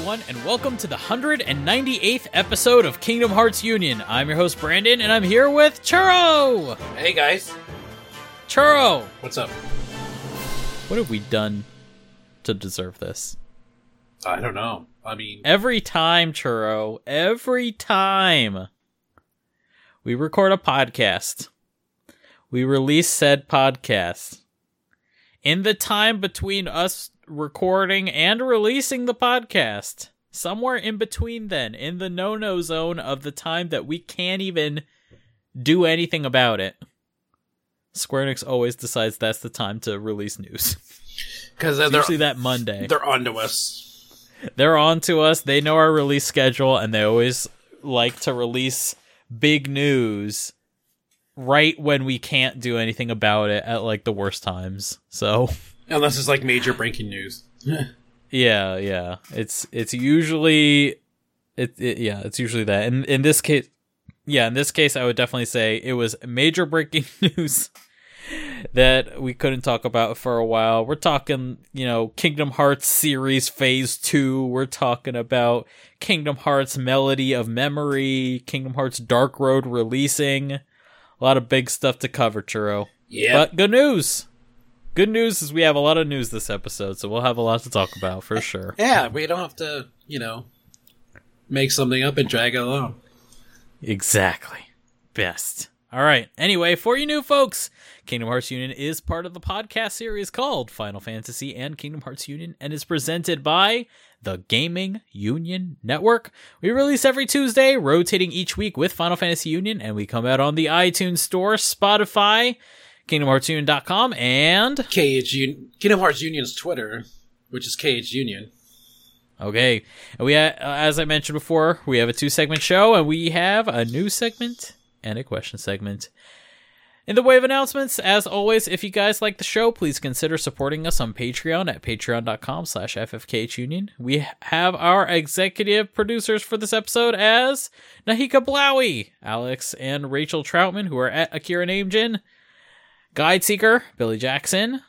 Everyone, and welcome to the 198th episode of Kingdom Hearts Union. I'm your host, Brandon, and I'm here with Churro! Hey guys, Churro! what's up? What have we done to deserve this? I don't know. I mean, Every time, Churro, every time we record a podcast, we release said podcast. In the time between us recording and releasing the podcast, somewhere in between then, in the no no zone of the time that we can't even do anything about it, Square Enix always decides that's the time to release news. because they're usually that Monday. they're onto us. they're on to us. They know our release schedule, and they always like to release big news right when we can't do anything about it at like the worst times. So Unless it's like major breaking news. yeah, yeah, it's it's usually it, it yeah, it's usually that. And in this case, yeah, in this case, I would definitely say it was major breaking news that we couldn't talk about for a while. We're talking, you know, Kingdom Hearts series phase 2. We're talking about Kingdom Hearts Melody of Memory, Kingdom Hearts Dark Road releasing. A lot of big stuff to cover, Churro. Yeah, But good news. Good news is we have a lot of news this episode, so we'll have a lot to talk about for sure. yeah, we don't have to, you know, make something up and drag it along. Exactly. Best. All right. Anyway, for you new folks, Kingdom Hearts Union is part of the podcast series called Final Fantasy and Kingdom Hearts Union and is presented by the Gaming Union Network. We release every Tuesday, rotating each week with Final Fantasy Union, and we come out on the iTunes Store, Spotify, KingdomHeartsUnion.com, and KH Un- Kingdom Hearts Union's Twitter, which is KH Union. Okay. And we, uh, as I mentioned before, we have a two segment show and we have a new segment and a question segment. In the way of announcements, as always, if you guys like the show, please consider supporting us on Patreon at patreon.com slash ffkhunion. We have our executive producers for this episode as Nahika Blowy, Alex and Rachel Troutman, who are at Akira Namejin, Guide Seeker, Billy Jackson,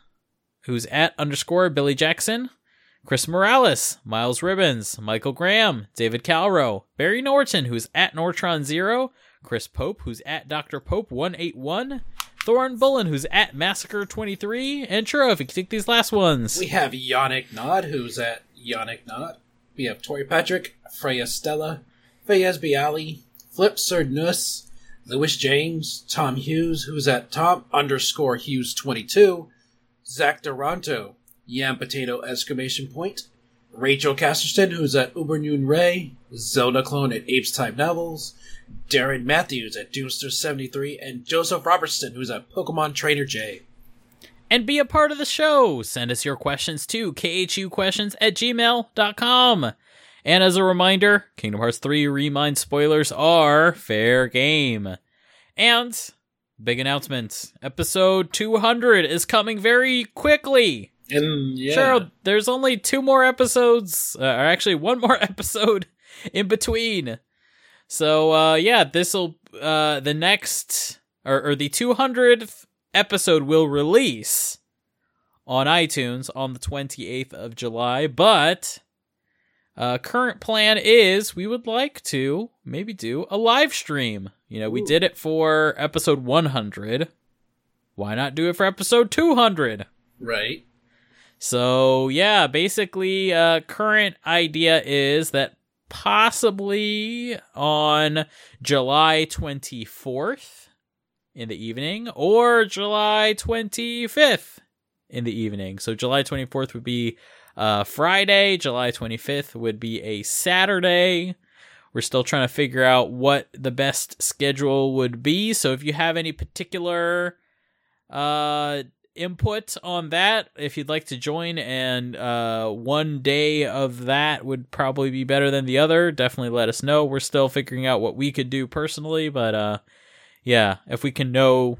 who's at underscore Billy Jackson, Chris Morales, Miles Ribbons, Michael Graham, David Calro, Barry Norton, who's at Nortron Zero, Chris Pope, who's at Dr. Pope 181, Thorin Bullen, who's at Massacre 23, and Churro, if you can take these last ones. We have Yannick Nod, who's at Yannick Nod. We have Tori Patrick, Freya Stella, Fayez Bialy, Flip Sir Nuss, Lewis James, Tom Hughes, who's at Tom underscore Hughes 22, Zach Duranto, Yam Potato exclamation point, Rachel Casterson, who's at Uber Ubernoon Ray, Zelda Clone at Apes Time Novels, Darren Matthews at Doomster73, and Joseph Robertson, who's at Pokemon Trainer J. and be a part of the show. Send us your questions to khuquestions at gmail.com. And as a reminder, Kingdom Hearts 3 Remind spoilers are fair game. And big announcement episode 200 is coming very quickly. And yeah, Sure, there's only two more episodes, uh, or actually one more episode in between. So, uh, yeah, this'll, uh, the next, or, or the 200th episode will release on iTunes on the 28th of July, but, uh, current plan is we would like to maybe do a live stream. You know, we Ooh. did it for episode 100. Why not do it for episode 200? right. So yeah, basically, uh, current idea is that possibly on July 24th in the evening or July 25th in the evening. So July 24th would be uh, Friday, July 25th would be a Saturday. We're still trying to figure out what the best schedule would be. So if you have any particular uh input on that if you'd like to join and uh one day of that would probably be better than the other definitely let us know we're still figuring out what we could do personally but uh yeah if we can know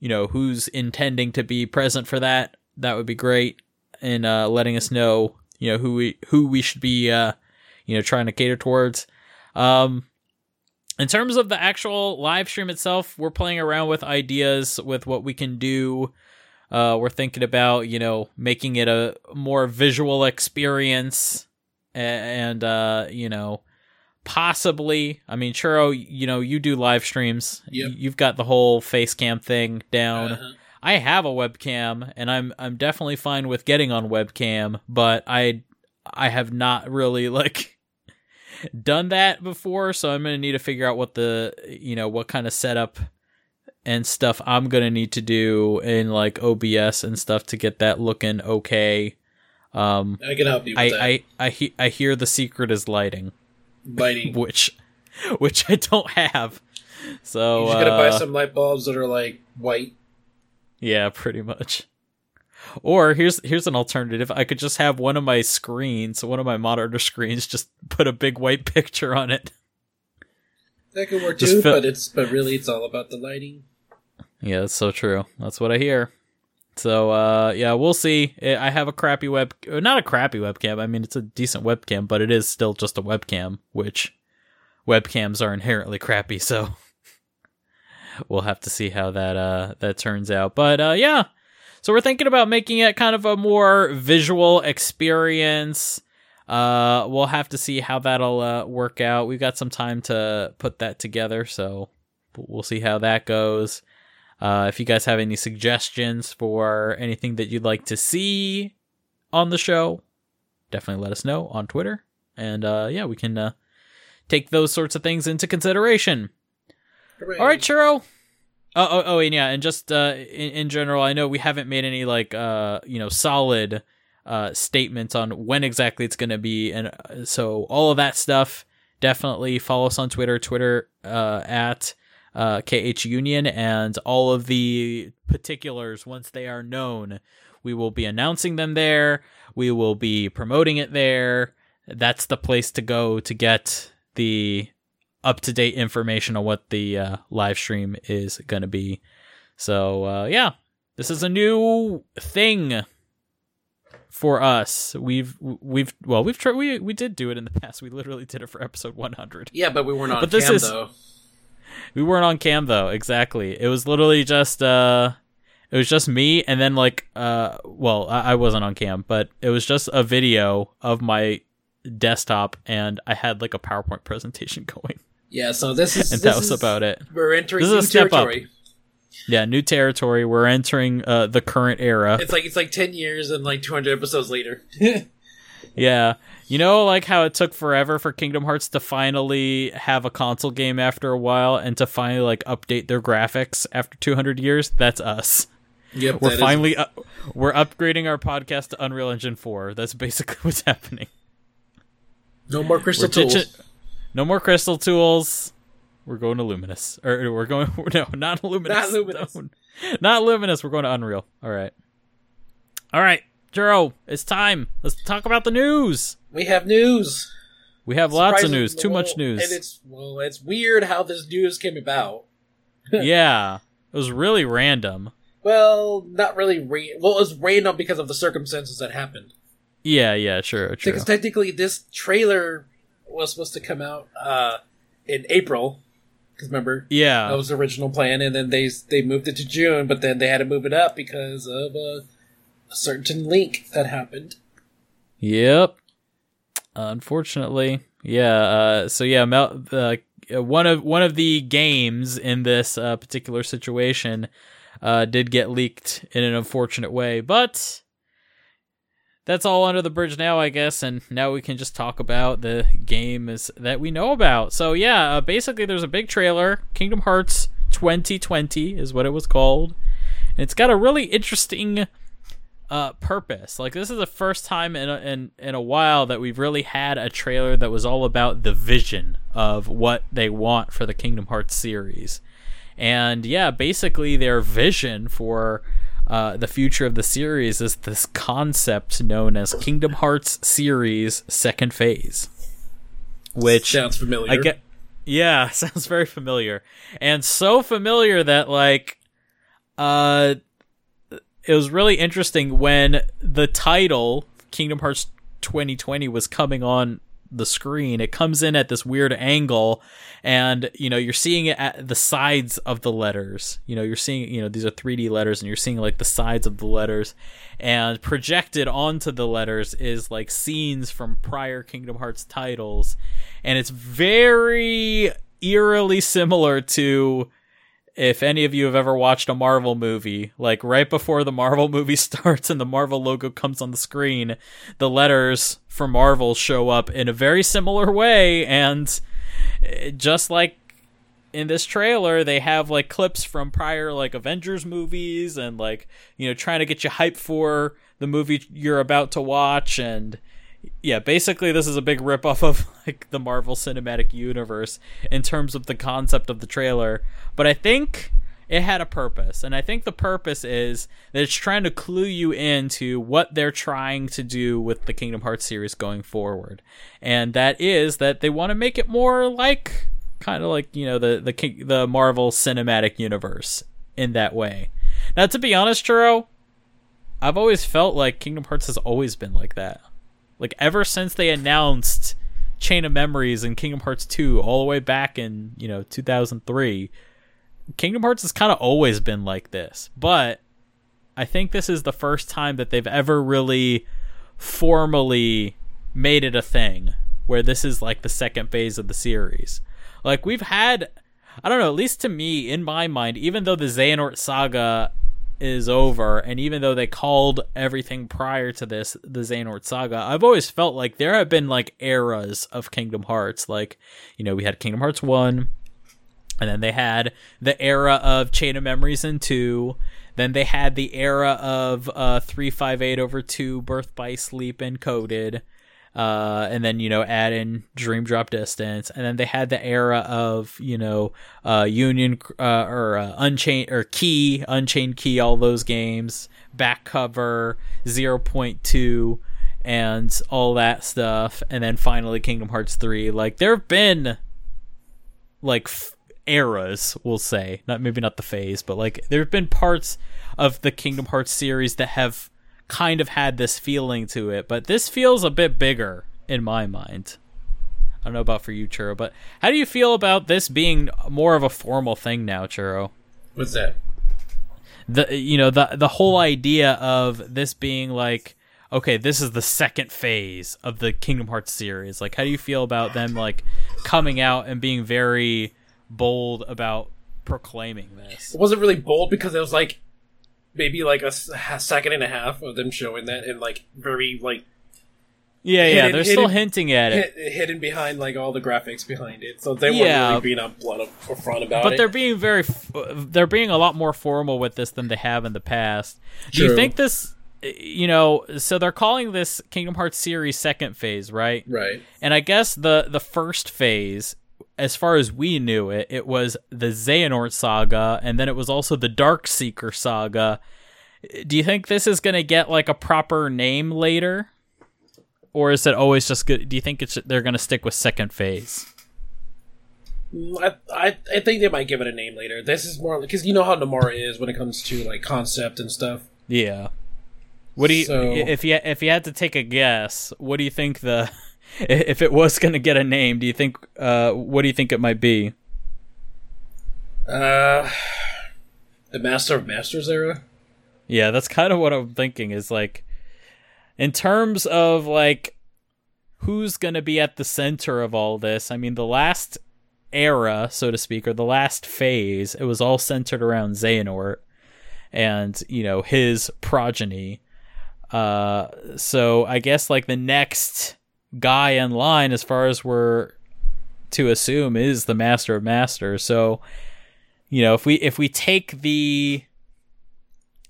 you know who's intending to be present for that that would be great and uh letting us know you know who we who we should be uh you know trying to cater towards um in terms of the actual live stream itself we're playing around with ideas with what we can do uh, we're thinking about, you know, making it a more visual experience and uh, you know, possibly. I mean, Churro, you know, you do live streams. Yep. You've got the whole face cam thing down. Uh-huh. I have a webcam, and I'm I'm definitely fine with getting on webcam, but I I have not really like done that before, so I'm gonna need to figure out what the you know what kind of setup and stuff I'm gonna need to do in like OBS and stuff to get that looking okay. Um, I can help you with I that. I I, he- I hear the secret is lighting, Lighting. which which I don't have. So you just gotta buy uh, some light bulbs that are like white. Yeah, pretty much. Or here's here's an alternative. I could just have one of my screens, one of my monitor screens, just put a big white picture on it. That could work Just too, but it's but really it's all about the lighting. Yeah, that's so true. That's what I hear. So uh yeah, we'll see. I I have a crappy web uh, not a crappy webcam. I mean, it's a decent webcam, but it is still just a webcam, which webcams are inherently crappy, so we'll have to see how that uh that turns out. But uh yeah. So we're thinking about making it kind of a more visual experience. Uh we'll have to see how that'll uh, work out. We've got some time to put that together, so we'll see how that goes. Uh, if you guys have any suggestions for anything that you'd like to see on the show, definitely let us know on Twitter. And uh, yeah, we can uh, take those sorts of things into consideration. Hooray. All right, Churro. Oh, oh, oh, and yeah, and just uh, in, in general, I know we haven't made any like uh, you know solid uh, statements on when exactly it's going to be, and uh, so all of that stuff. Definitely follow us on Twitter, Twitter uh, at uh, KH Union, and all of the particulars once they are known, we will be announcing them there. We will be promoting it there. That's the place to go to get the up to date information on what the uh, live stream is going to be. So uh, yeah, this is a new thing for us. We've we've well we've tried we we did do it in the past. We literally did it for episode 100. Yeah, but we weren't on But this cam is- though. We weren't on cam though. Exactly. It was literally just uh it was just me and then like uh well, I, I wasn't on cam, but it was just a video of my desktop and I had like a PowerPoint presentation going. Yeah, so this is And this that was is- about it. We're entering This is a new step up. territory. Yeah, new territory. We're entering uh the current era. It's like it's like ten years and like two hundred episodes later. Yeah. You know, like how it took forever for Kingdom Hearts to finally have a console game after a while and to finally like update their graphics after 200 years? That's us. yep, We're finally uh, we're upgrading our podcast to Unreal Engine 4. That's basically what's happening. no more crystal We're ditching- tools. No more crystal tools. We're going to Luminous. Or we're going no, not Luminous. Not Luminous. No. Not Luminous. We're going to Unreal. All right. All right. Churro, it's time. Let's talk about the news. We have news. We have lots of news. Too much news. And it's well, it's weird how this news came about. yeah, it was really random. Well, not really. Ra- well, it was random because of the circumstances that happened. Yeah, yeah, sure, true. Because technically, this trailer was supposed to come out uh, in April. Because remember, Yeah, that was the original plan, and then they they moved it to June, but then they had to move it up because of a, a certain leak that happened. yep. Unfortunately, yeah. Uh, so yeah, Mel, uh, one of one of the games in this uh, particular situation uh, did get leaked in an unfortunate way, but that's all under the bridge now, I guess. And now we can just talk about the game is that we know about. So yeah, uh, basically, there's a big trailer. Kingdom Hearts 2020 is what it was called. And it's got a really interesting uh, purpose. Like this is the first time in a, in in a while that we've really had a trailer that was all about the vision of what they want for the Kingdom Hearts series. And yeah, basically their vision for uh, the future of the series is this concept known as Kingdom Hearts series second phase, which Sounds familiar. I get. Yeah, sounds very familiar, and so familiar that like, uh, it was really interesting when the title Kingdom Hearts 2020 was coming on the screen. It comes in at this weird angle, and you know you're seeing it at the sides of the letters. You know you're seeing you know these are 3D letters, and you're seeing like the sides of the letters, and projected onto the letters is like scenes from prior Kingdom Hearts titles, and it's very eerily similar to if any of you have ever watched a Marvel movie, like right before the Marvel movie starts and the Marvel logo comes on the screen, the letters for Marvel show up in a very similar way. And eh, just like in this trailer, they have like clips from prior like Avengers movies and like, you know, trying to get you hyped for the movie you're about to watch. And yeah, basically this is a big ripoff of like the Marvel Cinematic Universe in terms of the concept of the trailer. But I think it had a purpose, and I think the purpose is that it's trying to clue you into what they're trying to do with the Kingdom Hearts series going forward, and that is that they want to make it more like kind of like you know the the the Marvel Cinematic Universe in that way. Now, to be honest, Churro, I've always felt like Kingdom Hearts has always been like that. Like ever since they announced Chain of Memories and Kingdom Hearts 2 all the way back in, you know, 2003, Kingdom Hearts has kind of always been like this. But I think this is the first time that they've ever really formally made it a thing where this is like the second phase of the series. Like we've had I don't know, at least to me in my mind, even though the Xehanort saga is over, and even though they called everything prior to this the Xehanort saga, I've always felt like there have been like eras of Kingdom Hearts. Like, you know, we had Kingdom Hearts 1, and then they had the era of Chain of Memories and 2. Then they had the era of uh, 358 over 2, Birth by Sleep encoded uh, and then you know add in Dream Drop Distance, and then they had the era of you know uh, Union uh, or uh, Unchained or Key, Unchained Key, all those games, back cover, zero point two, and all that stuff, and then finally Kingdom Hearts three. Like there have been like f- eras, we'll say, not maybe not the phase, but like there have been parts of the Kingdom Hearts series that have kind of had this feeling to it, but this feels a bit bigger in my mind. I don't know about for you, Churro, but how do you feel about this being more of a formal thing now, Churro? What's that? The you know the the whole idea of this being like okay, this is the second phase of the Kingdom Hearts series. Like, how do you feel about them like coming out and being very bold about proclaiming this? It wasn't really bold because it was like maybe like a second and a half of them showing that and like very like Yeah, yeah, Hidden- they're still hinting at it. hidden behind like all the graphics behind it. So they Yeah. weren't really being upfront upfront about but it. But they're being very f- they're being a lot more formal with this than they have in the past do you think this you know so they're calling this kingdom hearts series second phase right right. and i guess the the first phase as far as we knew it it was the xehanort saga and then it was also the dark seeker saga do you think this is going to get like a proper name later or is it always just good do you think it's they're going to stick with second phase I, I I think they might give it a name later. This is more because you know how Nomura is when it comes to like concept and stuff. Yeah. What do you So- if you if you had to take a guess? What do you think the if it was going to get a name? Do you think uh what do you think it might be? Uh, the Master of Masters era. Yeah, that's kind of what I'm thinking. Is like in terms of like who's going to be at the center of all this. I mean, the last era, so to speak, or the last phase, it was all centered around Xehanort and you know his progeny. Uh, so I guess like the next guy in line, as far as we're to assume, is the Master of Masters. So you know if we if we take the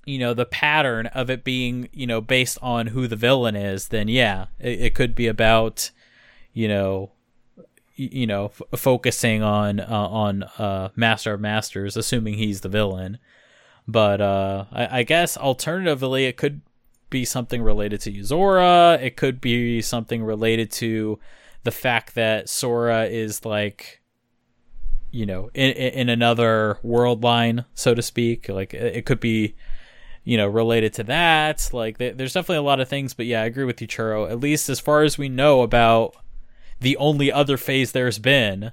you know the pattern of it being you know based on who the villain is then yeah it, it could be about you know you know f- focusing on uh, on uh master of masters assuming he's the villain but uh I, I guess alternatively it could be something related to Yozora it could be something related to the fact that Sora is like you know in in another world line so to speak. Like it could be you know related to that. Like there's definitely a lot of things but yeah i agree with you churro. At least as far as we know about the only other phase there's been,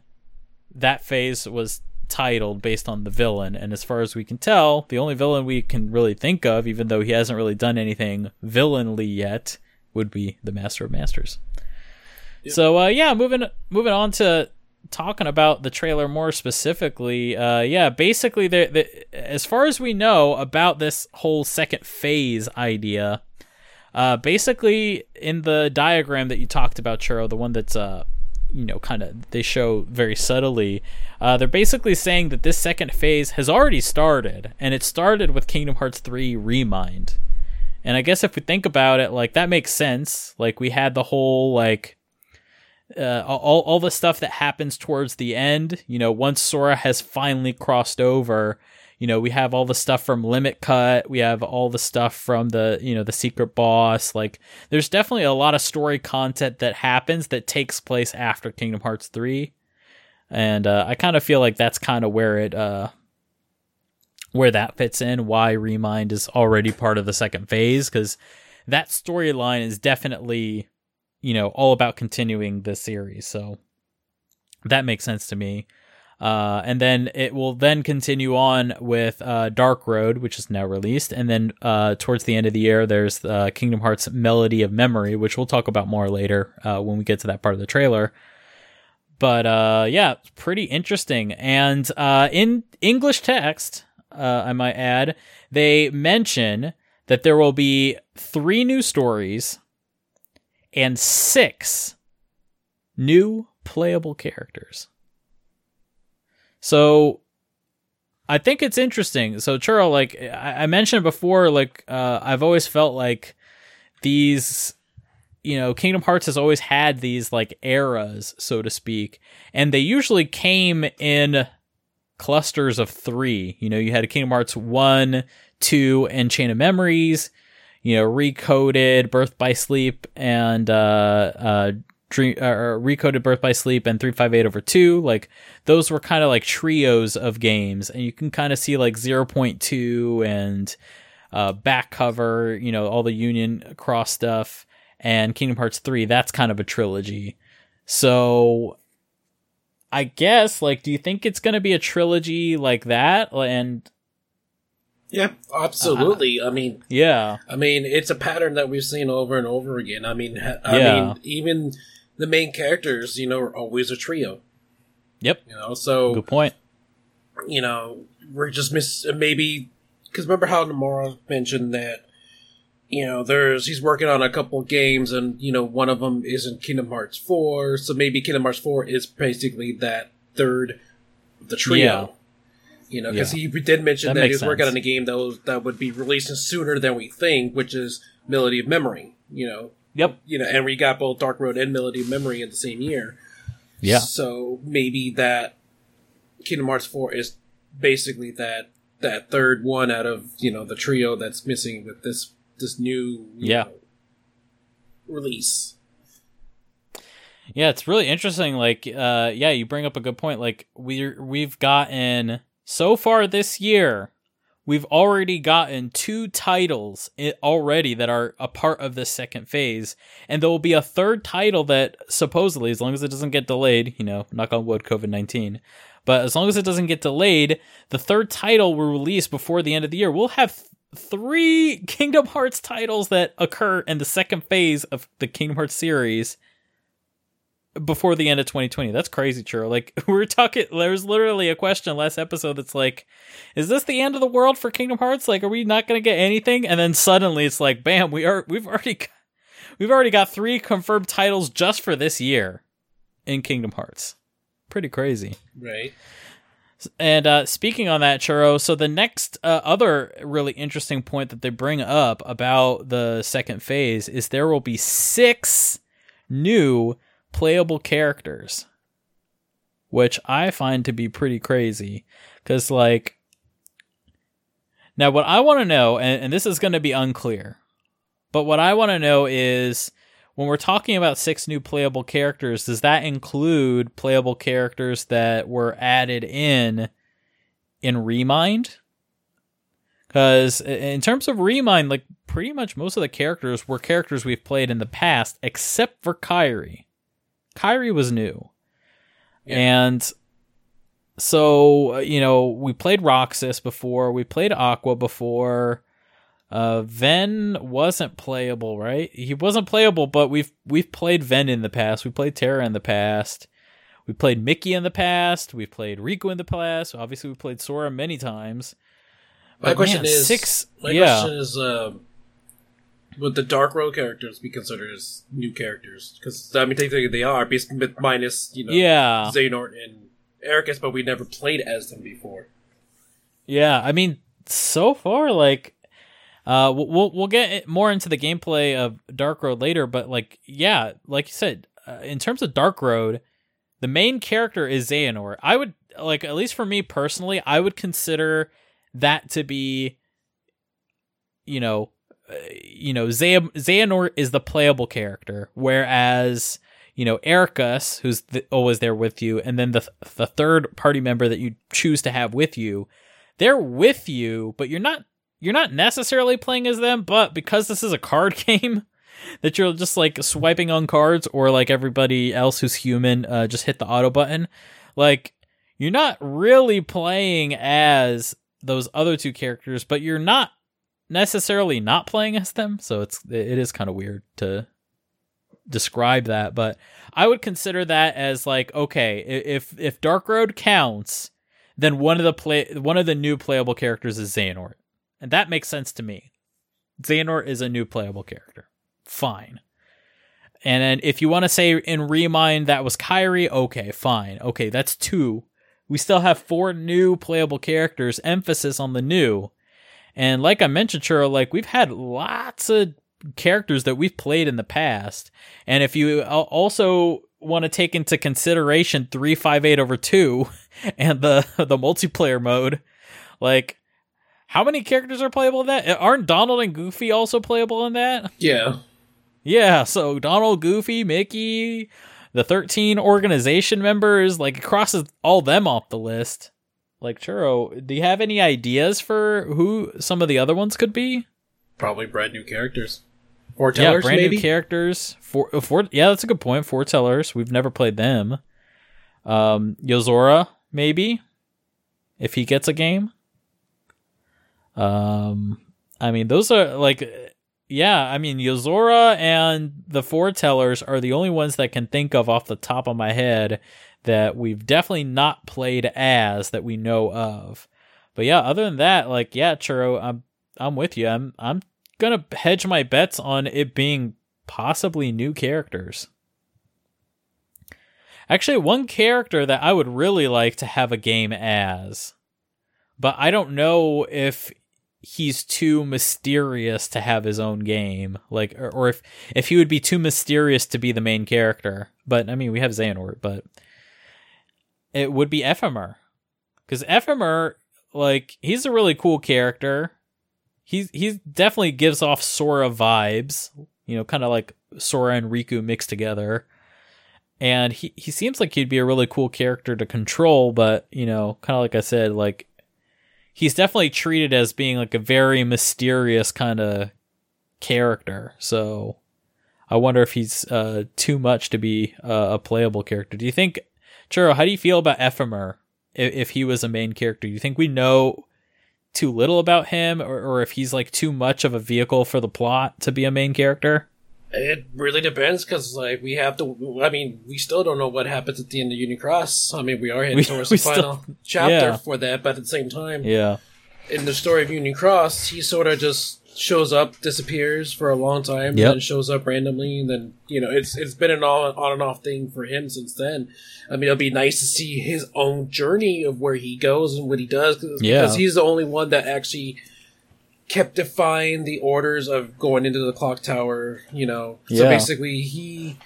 that phase was titled based on the villain. And as far as we can tell, the only villain we can really think of, even though he hasn't really done anything villainly yet, would be the Master of Masters. Yep. So uh, yeah, moving moving on to talking about the trailer more specifically. Uh, yeah, basically, the, the, as far as we know about this whole second phase idea, uh, basically in the diagram that you talked about, Churro, the one that's uh, you know, kind of they show very subtly. Uh, they're basically saying that this second phase has already started, and it started with Kingdom Hearts 3 Remind. And I guess if we think about it, like that makes sense. Like we had the whole like uh, all all the stuff that happens towards the end. You know, once Sora has finally crossed over, you know, we have all the stuff from Limit Cut, we have all the stuff from the, you know, the secret boss. Like there's definitely a lot of story content that happens that takes place after Kingdom Hearts 3. And uh, I kind of feel like that's kind of where it uh where that fits in, why Remind is already part of the second phase cuz that storyline is definitely you know all about continuing the series. So that makes sense to me. Uh, and then it will then continue on with uh, Dark Road, which is now released, and then uh, towards the end of the year, there's uh, Kingdom Hearts Melody of Memory, which we'll talk about more later uh, when we get to that part of the trailer. But yeah, pretty interesting. And in English text, I might add, they mention that there will be three new stories and six new playable characters. So I think it's interesting. So Churro, like I, mentioned before, like uh, I've always felt like these, you know, Kingdom Hearts has always had these like eras, so to speak, and they usually came in clusters of three. You know, you had Kingdom Hearts one, two, and Chain of Memories. You know, recoded, Birth by Sleep, and uh, uh, Dream, uh, Recoded Birth by Sleep and 358 over 2 like those were kind of like trios of games and you can kind of see like 0.2 and uh, back cover you know all the union cross stuff and Kingdom Hearts 3 that's kind of a trilogy so I guess like do you think it's going to be a trilogy like that and yeah, absolutely. Uh, I mean, yeah. I mean, it's a pattern that we've seen over and over again. I mean, I yeah. mean, even the main characters, you know, are always a trio. Yep. You know, so good point. You know, we're just miss maybe because remember how Nomura mentioned that you know there's he's working on a couple games and you know one of them isn't Kingdom Hearts four, so maybe Kingdom Hearts four is basically that third the trio. Yeah. You know, because yeah. he did mention that, that he was working on a game that was, that would be releasing sooner than we think, which is Melody of Memory. You know, Yep. You know, and we got both Dark Road and Melody of Memory in the same year. Yeah. So maybe that Kingdom Hearts 4 is basically that that third one out of, you know, the trio that's missing with this this new yeah. Know, release. Yeah, it's really interesting like uh yeah, you bring up a good point like we we've gotten so far this year we've already gotten two titles already that are a part of this second phase and there will be a third title that supposedly as long as it doesn't get delayed you know knock on wood covid-19 but as long as it doesn't get delayed the third title will release before the end of the year. We'll have three kingdom hearts titles that occur in the second phase of the kingdom hearts series before the end of 2020. That's crazy, Churro. Like we're talking, there was literally a question last episode that's like, "Is this the end of the world for Kingdom Hearts? Like, are we not going to get anything?" And then suddenly it's like, "Bam! We are. We've already, we've already got three confirmed titles just for this year in Kingdom Hearts. Pretty crazy, right?" And uh, speaking on that, Churro, so the next uh, other really interesting point that they bring up about the second phase is there will be six new playable characters, which I find to be pretty crazy. Because, like, now what I want to know, and, and this is going to be unclear, but what I want to know is when we're talking about six new playable characters, does that include playable characters that were added in in Remind? Because in terms of Remind, like pretty much most of the characters were characters we've played in the past, except for Kairi. Kairi was new. And so, uh, you know, we played Roxas before, we played Aqua before. Uh, Ven wasn't playable, right? He wasn't playable, but we've we've played Ven in the past. We played Terra in the past. We played Mickey in the past. We've played Riku in the past. Obviously, we played Sora many times. My But question man, is six. My yeah, question is, uh, would the Dark Road characters be considered as new characters? Because I mean, technically they are, minus you know, yeah, Xehanort and Eraqus, but we never played as them before. yeah. I mean, so far, like, uh, we'll we'll, get more into the gameplay of Dark Road later, but like, yeah, like you said, uh, in terms of Dark Road, the main character is Xehanort. I would like, at least for me personally, I would consider that to be, you know, you know, Xehan- Xehanort is the playable character, whereas you know Eraqus, who's th- always there with you, and then the the third party member that you choose to have with you, they're with you, but you're not you're not necessarily playing as them. But because this is a card game, that you're just like swiping on cards, or like everybody else who's human, uh, just hit the auto button, like you're not really playing as those other two characters, but you're not necessarily not playing as them. So it's it is kind of weird to describe that, but I would consider that as like okay, if if Dark Road counts, then one of the play one of the new playable characters is Xehanort, and that makes sense to me. Xehanort is a new playable character. Fine. And then if you want to say in Remind that was Kairi, okay, fine. Okay, that's two. We still have four new playable characters, emphasis on the new. And like I mentioned, Churro, like we've had lots of characters that we've played in the past. And if you also want to take into consideration 358 over 2 and the the multiplayer mode, like how many characters are playable in that? Aren't Donald and Goofy also playable in that? Yeah, Yeah, so Donald, Goofy, Mickey, the 13 organization members, like it crosses all them off the list. Like Churro, do you have any ideas for who some of the other ones could be? probably brand new characters. Foretellers, yeah, brand maybe. new characters. For, uh, for yeah, that's a good point. Foretellers, we've never played them. Um, Yozora, maybe, if he gets a game. Um, I mean, those are like, yeah, I mean, Yozora and the Foretellers are the only ones that can think of off the top of my head that we've definitely not played as that we know of. But yeah, other than that, like, yeah, Churro, I'm I'm with you. I'm I'm gonna hedge my bets on it being possibly new characters. Actually, one character that I would really like to have a game as, but I don't know if he's too mysterious to have his own game, like, or, or if if he would be too mysterious to be the main character. But I mean, we have Xehanort, but it would be Ephemer, because Ephemer, like, he's a really cool character he's he definitely gives off Sora vibes, you know, kind of like Sora and Riku mixed together. And he he seems like he'd be a really cool character to control, but you know, kind of like I said, like he's definitely treated as being like a very mysterious kind of character. So I wonder if he's uh too much to be uh, a playable character. Do you think Churro, how do you feel about Ephemer if, if he was a main character? Do you think we know too little about him or, or if he's like too much of a vehicle for the plot to be a main character It really depends because, like, we have to. I mean, we still don't know what happens at the end of Union Cross. I mean, we are heading We- towards the final still- chapter yeah. for that, but at the same time, yeah in the story of Union Cross, he sort of just shows up, disappears for a long time, Yep. and then shows up randomly. And then you know, it's it's been an on on and off thing for him since then. I mean, it'll be nice to see his own journey of where he goes and what he does, cause, Yeah. because he's the only one that actually kept defying the orders of going into the clock tower. You know, so Yeah. basically he.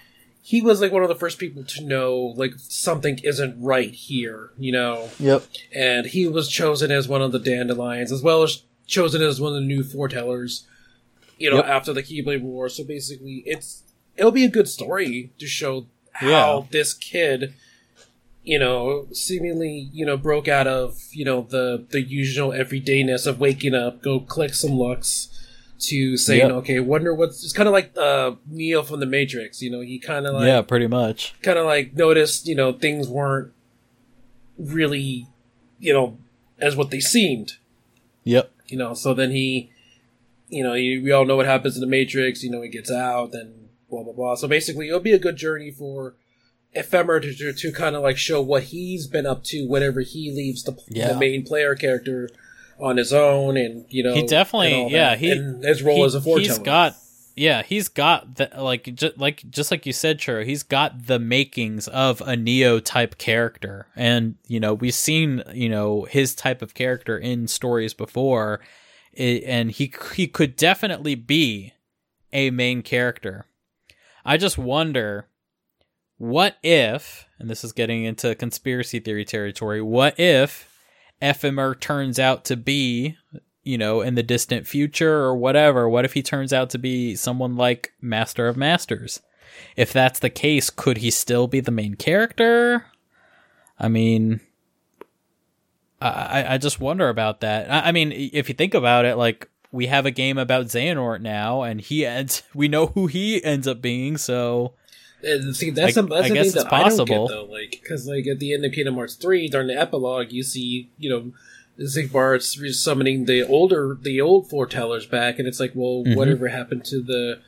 He was like one of the first people to know like something isn't right here, you know yep and he was chosen as one of the dandelions, as well as chosen as one of the new foretellers. You know, Yep. after the Keyblade War. So basically, it's it'll be a good story to show how Yeah. this kid, you know, seemingly you know broke out of you know the the usual everydayness of waking up, go click some looks, to saying, Yep. okay, wonder what's. It's kind of like uh, Neo from the Matrix. You know, he kind of like yeah, pretty much. kind of like noticed, you know, things weren't really, you know, as what they seemed. Yep. You know, so then he, you know, he, we all know what happens in the Matrix. You know, he gets out, then blah blah blah. So basically, it'll be a good journey for Ephemera to to, to kind of like show what he's been up to whenever he leaves the, Yeah. the main player character on his own, and you know, He definitely- yeah, he- and his role He- as a foreteller. He's got yeah, he's got the like just like just like you said, Churro. He's got the makings of a Neo type character, and you know we've seen you know his type of character in stories before, i- and he he could definitely be a main character. I just wonder, what if, and this is getting into conspiracy theory territory. What if Ephemer turns out to be you know, in the distant future or whatever? What if he turns out to be someone like Master of Masters? If that's the case, could he still be the main character? I mean, I, I- just wonder about that. I, I mean, if you think about it, like, we have a game about Xehanort now, and he ends, we know who he ends up being, so. And see, that's I- that's I guess thing it's that I don't possible. get though. Like, because like at the end of Kingdom Hearts three, during the epilogue, you see, you know, Xigbar's summoning the older, the old foretellers back, and it's like, well, Mhm. whatever happened to the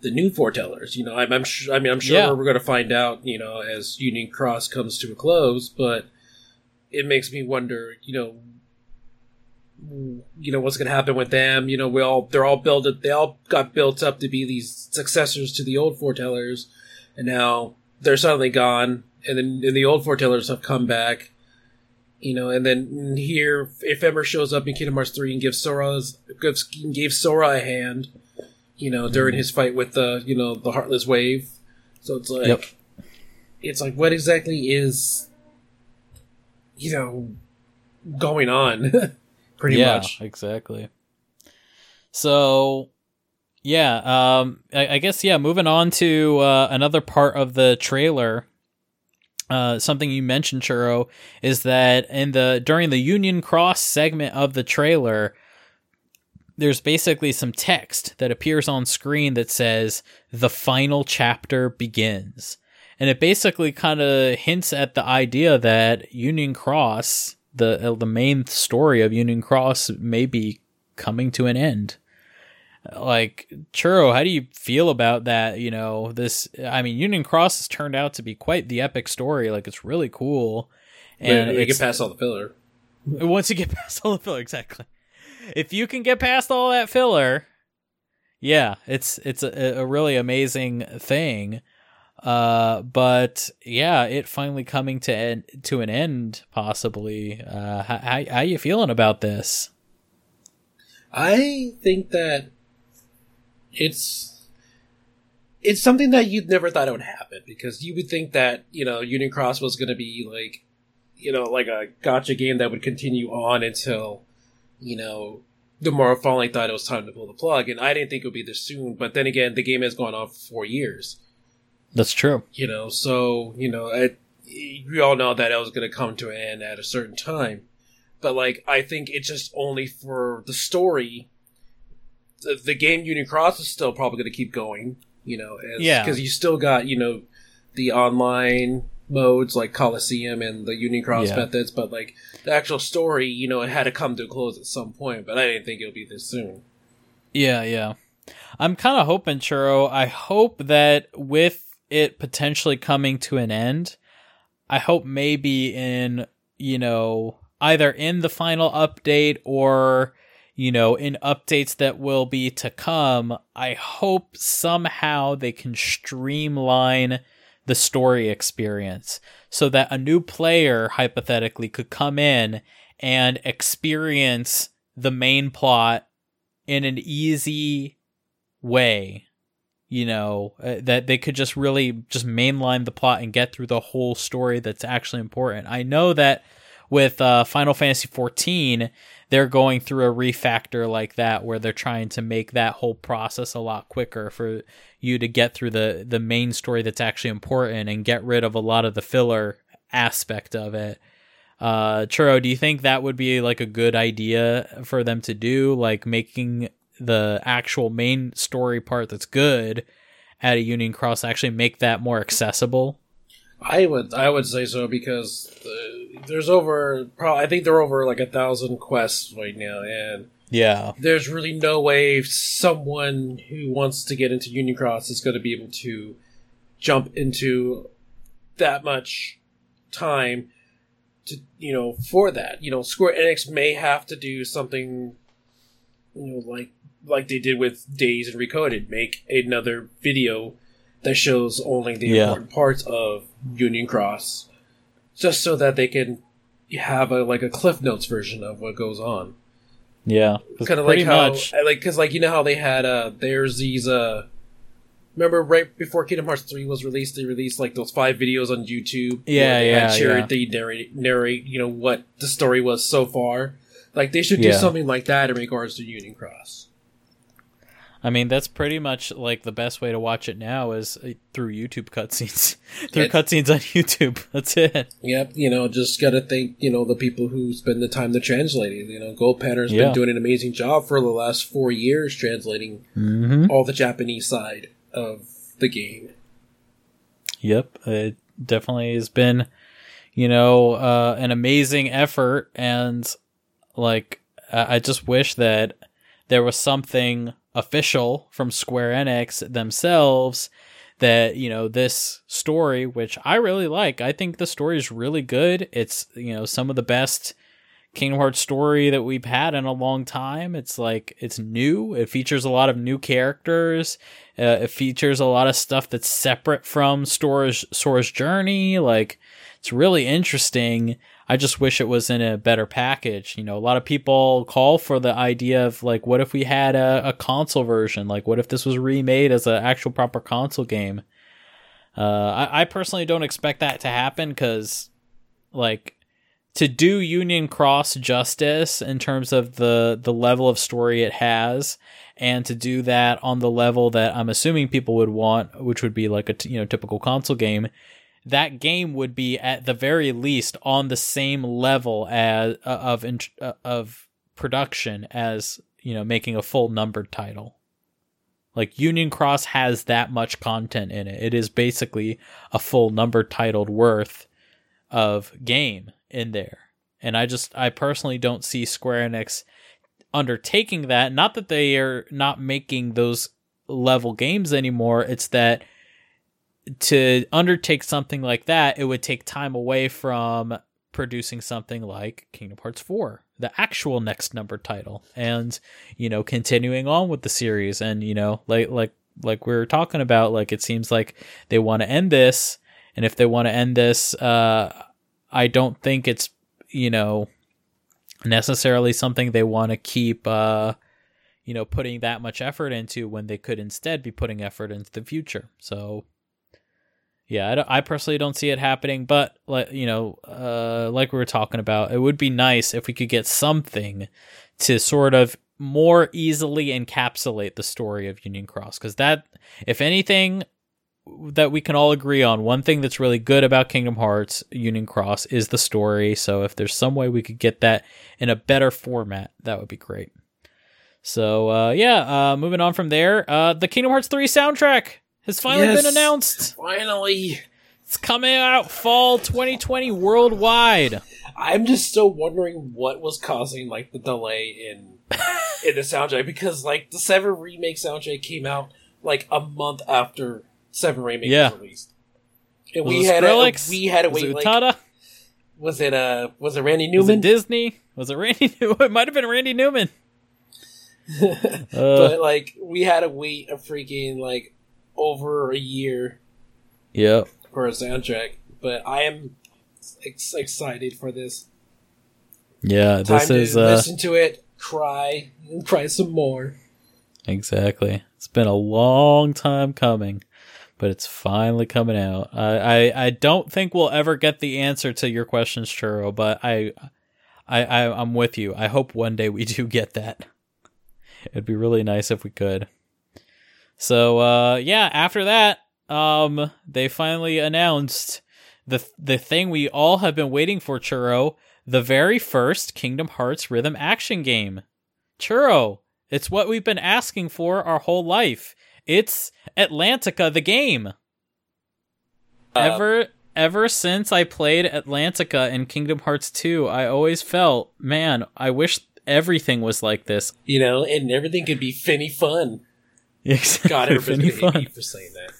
the new foretellers? You know, I'm, I'm sure. I mean, I'm sure Yeah. we're going to find out. You know, as Union Cross comes to a close, but it makes me wonder. You know. You know what's going to happen with them. You know, we all they're all built. They all got built up to be these successors to the old foretellers, and now they're suddenly gone, and then and the old foretellers have come back. You know, and then here, Ephemer shows up in Kingdom Hearts three and gives Sora's gives gave Sora a hand, you know, during his fight with the you know the Heartless Wave. So it's like, Yep. it's like what exactly is, you know, going on? Pretty yeah, much. exactly. So, yeah, um, I, I guess yeah. Moving on to uh, another part of the trailer. Uh, something you mentioned, Churro, is that in the during the Union Cross segment of the trailer, there's basically some text that appears on screen that says the final chapter begins. And it basically kind of hints at the idea that Union Cross, the uh, the main story of Union Cross, may be coming to an end. Like Churro, how do you feel about that? You know, this. I mean, Union Cross has turned out to be quite the epic story. Like, it's really cool. And it's- get past all the filler. once you get past all the filler, exactly. If you can get past all that filler, yeah, it's it's a, a really amazing thing. Uh, but yeah, it finally coming to end, to an end, possibly. Uh, how, how how you feeling about this? I think that it's it's something that you'd never thought it would happen because you would think that you know Union Cross was going to be like you know like a gacha game that would continue on until you know the Nomura finally thought it was time to pull the plug, and I didn't think it would be this soon. But then again, the game has gone on for four years, That's true. you know, so you know it, we all know that it was going to come to an end at a certain time. But like, I think it's just only for the story. The, the game Union Cross is still probably going to keep going, you know, as, Yeah. because you still got you know the online modes like Coliseum and the Union Cross Yeah. methods, but like the actual story, you know, it had to come to a close at some point. But I didn't think it would be this soon. Yeah, yeah. I'm kind of hoping, Churro. I hope that with it potentially coming to an end, I hope maybe in, you know, either in the final update or, you know, in updates that will be to come, I hope somehow they can streamline the story experience so that a new player hypothetically could come in and experience the main plot in an easy way you know uh, that they could just really just mainline the plot and get through the whole story that's actually important. I know that with uh, final fantasy 14 they're going through a refactor like that where they're trying to make that whole process a lot quicker for you to get through the the main story that's actually important and get rid of a lot of the filler aspect of it uh churro do you think that would be like a good idea for them to do like making the actual main story part that's good at a Union Cross actually make that more accessible? I would I would say so because uh, there's over probably I think there are over like a thousand quests right now, and Yeah. there's really no way someone who wants to get into Union Cross is going to be able to jump into that much time to you know for that. You know, Square Enix may have to do something you know like like they did with Days and Recoded, make another video that shows only the Yeah. important parts of Union Cross, just so that they can have a like a Cliff Notes version of what goes on Yeah. 'Cause kind of like how much. Like because like you know how they had uh there's these uh remember right before Kingdom Hearts three was released they released like those five videos on YouTube Yeah, they yeah, had Jared yeah. they narrate narrate you know what the story was so far like they should do Yeah. something like that in regards to Union Cross I mean, that's pretty much like the best way to watch it now is uh, through YouTube cutscenes. through cutscenes on YouTube. That's it. yep you know just gotta thank you know the people who spend the time to translate it you know Gold Panner's Yeah. been doing an amazing job for the last four years translating Mm-hmm. all the Japanese side of the game Yep, it definitely has been, you know, uh, an amazing effort, and like I just wish that there was something official from Square Enix themselves that you know this story, which I really like. I think the story is really good. It's you know some of the best Kingdom Hearts story that we've had in a long time. It's like it's new. It features a lot of new characters. Uh, it features a lot of stuff that's separate from Sora's Sora's journey. Like it's really interesting. I just wish it was in a better package. You know, a lot of people call for the idea of like, what if we had a, a console version? Like, what if this was remade as an actual proper console game? Uh, I, I personally don't expect that to happen because, like, to do Union Cross justice in terms of the the level of story it has, and to do that on the level that I'm assuming people would want, which would be like a t- you know typical console game, that game would be at the very least on the same level as uh, of uh, of production as you know making a full numbered title. Like Union Cross has that much content in it. It is basically a full numbered titled worth of game in there. And I just I personally don't see Square Enix undertaking that. Not that they are not making those level games anymore. It's that to undertake something like that, it would take time away from producing something like Kingdom Hearts 4, the actual next number title, and you know, continuing on with the series. And you know, like like like we were talking about, like it seems like they want to end this, and if they want to end this, uh, I don't think it's you know necessarily something they want to keep. Uh, you know, putting that much effort into when they could instead be putting effort into the future. So, yeah, I, I personally don't see it happening, but like you know, uh, like we were talking about, it would be nice if we could get something to sort of more easily encapsulate the story of Union Cross, because that, if anything, that we can all agree on, one thing that's really good about Kingdom Hearts Union Cross is the story. So if there's some way we could get that in a better format, that would be great. So uh, yeah, uh, moving on from there, uh, the Kingdom Hearts 3 soundtrack has finally Yes. been announced. finally It's coming out fall 2020 worldwide. I'm just still wondering what was causing like the delay in in the soundtrack because like the Seven remake soundtrack came out like a month after Seven remake Yeah. was released, and Was we it had to, Skrillex? we had to Was wait. it Like, was it uh was it Randy Was Newman? it Disney? Was it Randy? Newman? It might have been Randy Newman. Uh, but like we had to wait a freaking like over a year Yeah. for a soundtrack. But I am ex- excited for this. Yeah, Time this is uh, listen to it, cry, and cry some more. Exactly. It's been a long time coming, but it's finally coming out. I, I, I don't think we'll ever get the answer to your questions, Churro, but I, I, I, I'm with you. I hope one day we do get that. It'd be really nice if we could. So, uh, yeah, after that, um, they finally announced the, the thing we all have been waiting for, Churro, the very first Kingdom Hearts rhythm action game. Churro, It's what we've been asking for our whole life. It's Atlantica the game. Uh, ever ever since I played Atlantica in Kingdom Hearts 2, I always felt, man, I wish everything was like this. You know, and everything could be finny fun. Exactly. God, everybody's gonna hate me for saying that.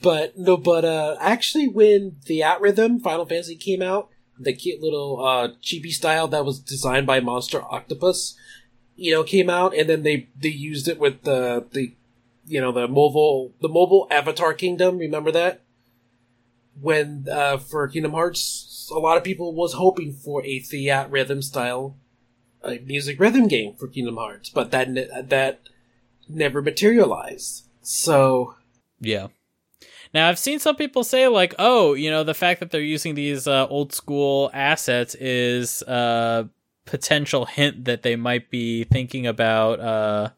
But no, but uh, actually, when the Theatrhythm Final Fantasy came out, the cute little uh, chibi style that was designed by Monster Octopus, you know, came out, and then they they used it with the the you know the mobile the mobile Avatar Kingdom. Remember that when uh, for Kingdom Hearts, a lot of people was hoping for a Theatrhythm style uh, music rhythm game for Kingdom Hearts, but that that never materialized. So Yeah. Now I've seen some people say like, "Oh, you know, the fact that they're using these uh, old school assets is a potential hint that they might be thinking about uh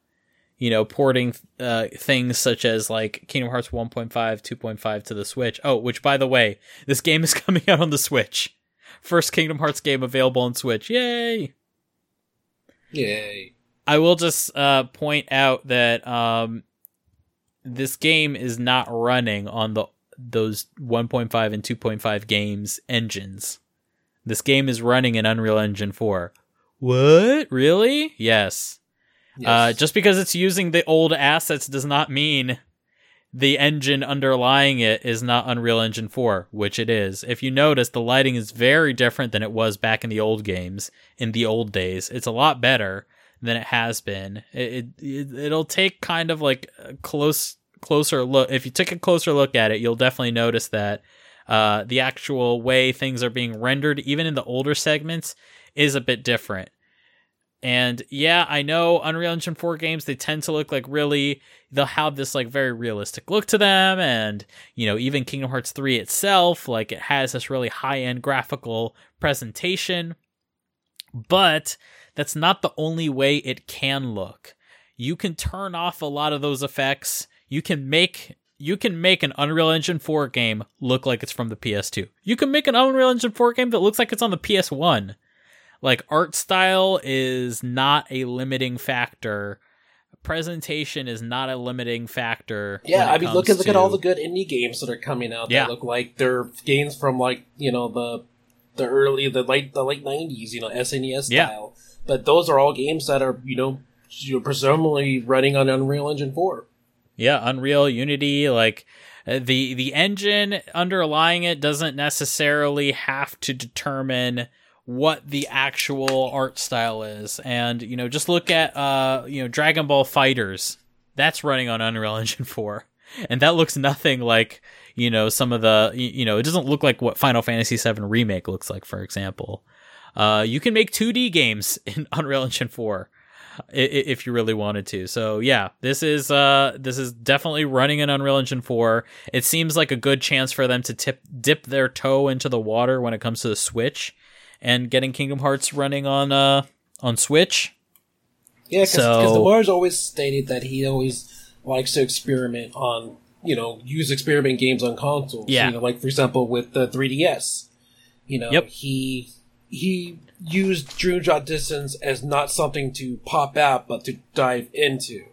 you know, porting uh things such as like Kingdom Hearts 1.5, 2.5 to the Switch. Oh, which by the way, this game is coming out on the Switch. First Kingdom Hearts game available on Switch. Yay. yay. I will just uh, point out that um, this game is not running on the those 1.5 and 2.5 games engines. This game is running in Unreal Engine 4. What? Really? Yes. Uh, Yes. just because it's using the old assets does not mean the engine underlying it is not Unreal Engine 4, which it is. If you notice, the lighting is very different than it was back in the old games, in the old days. It's a lot better than it has been. It, it it'll take kind of like a close closer look. If you take a closer look at it, you'll definitely notice that uh, the actual way things are being rendered, even in the older segments, is a bit different. And yeah, I know Unreal Engine 4 games, they tend to look like really, they'll have this like very realistic look to them. And, you know, even Kingdom Hearts 3 itself, like it has this really high end graphical presentation. But that's not the only way it can look. You can turn off a lot of those effects. You can make you can make an Unreal Engine 4 game look like it's from the PS2. You can make an Unreal Engine 4 game that looks like it's on the PS1 like art style is not a limiting factor presentation is not a limiting factor Yeah, I mean, look at look at all the good indie games that are coming out. Yeah. that look like they're games from like you know the the early the late the late nineties, you know SNES Yeah. style. But those are all games that are you know you know, presumably running on Unreal Engine four. yeah unreal unity like uh, the the engine underlying it doesn't necessarily have to determine what the actual art style is. And you know just look at uh you know dragon ball fighters. That's running on unreal engine 4 and that looks nothing like you know some of the you know it doesn't look like what final fantasy 7 remake looks like for example uh you can make 2d games in unreal engine 4 i- i- if you really wanted to. So yeah, this is uh this is definitely running in Unreal Engine 4. It seems like a good chance for them to tip dip their toe into the water when it comes to the Switch and getting Kingdom Hearts running on uh on Switch. Yeah, because So- Nomura's always stated that he always likes to experiment on you know use experiment games on consoles. Yeah. you know, like for example with the 3DS. You know, Yep. he he used Dream Drop Distance as not something to pop out, but to dive into.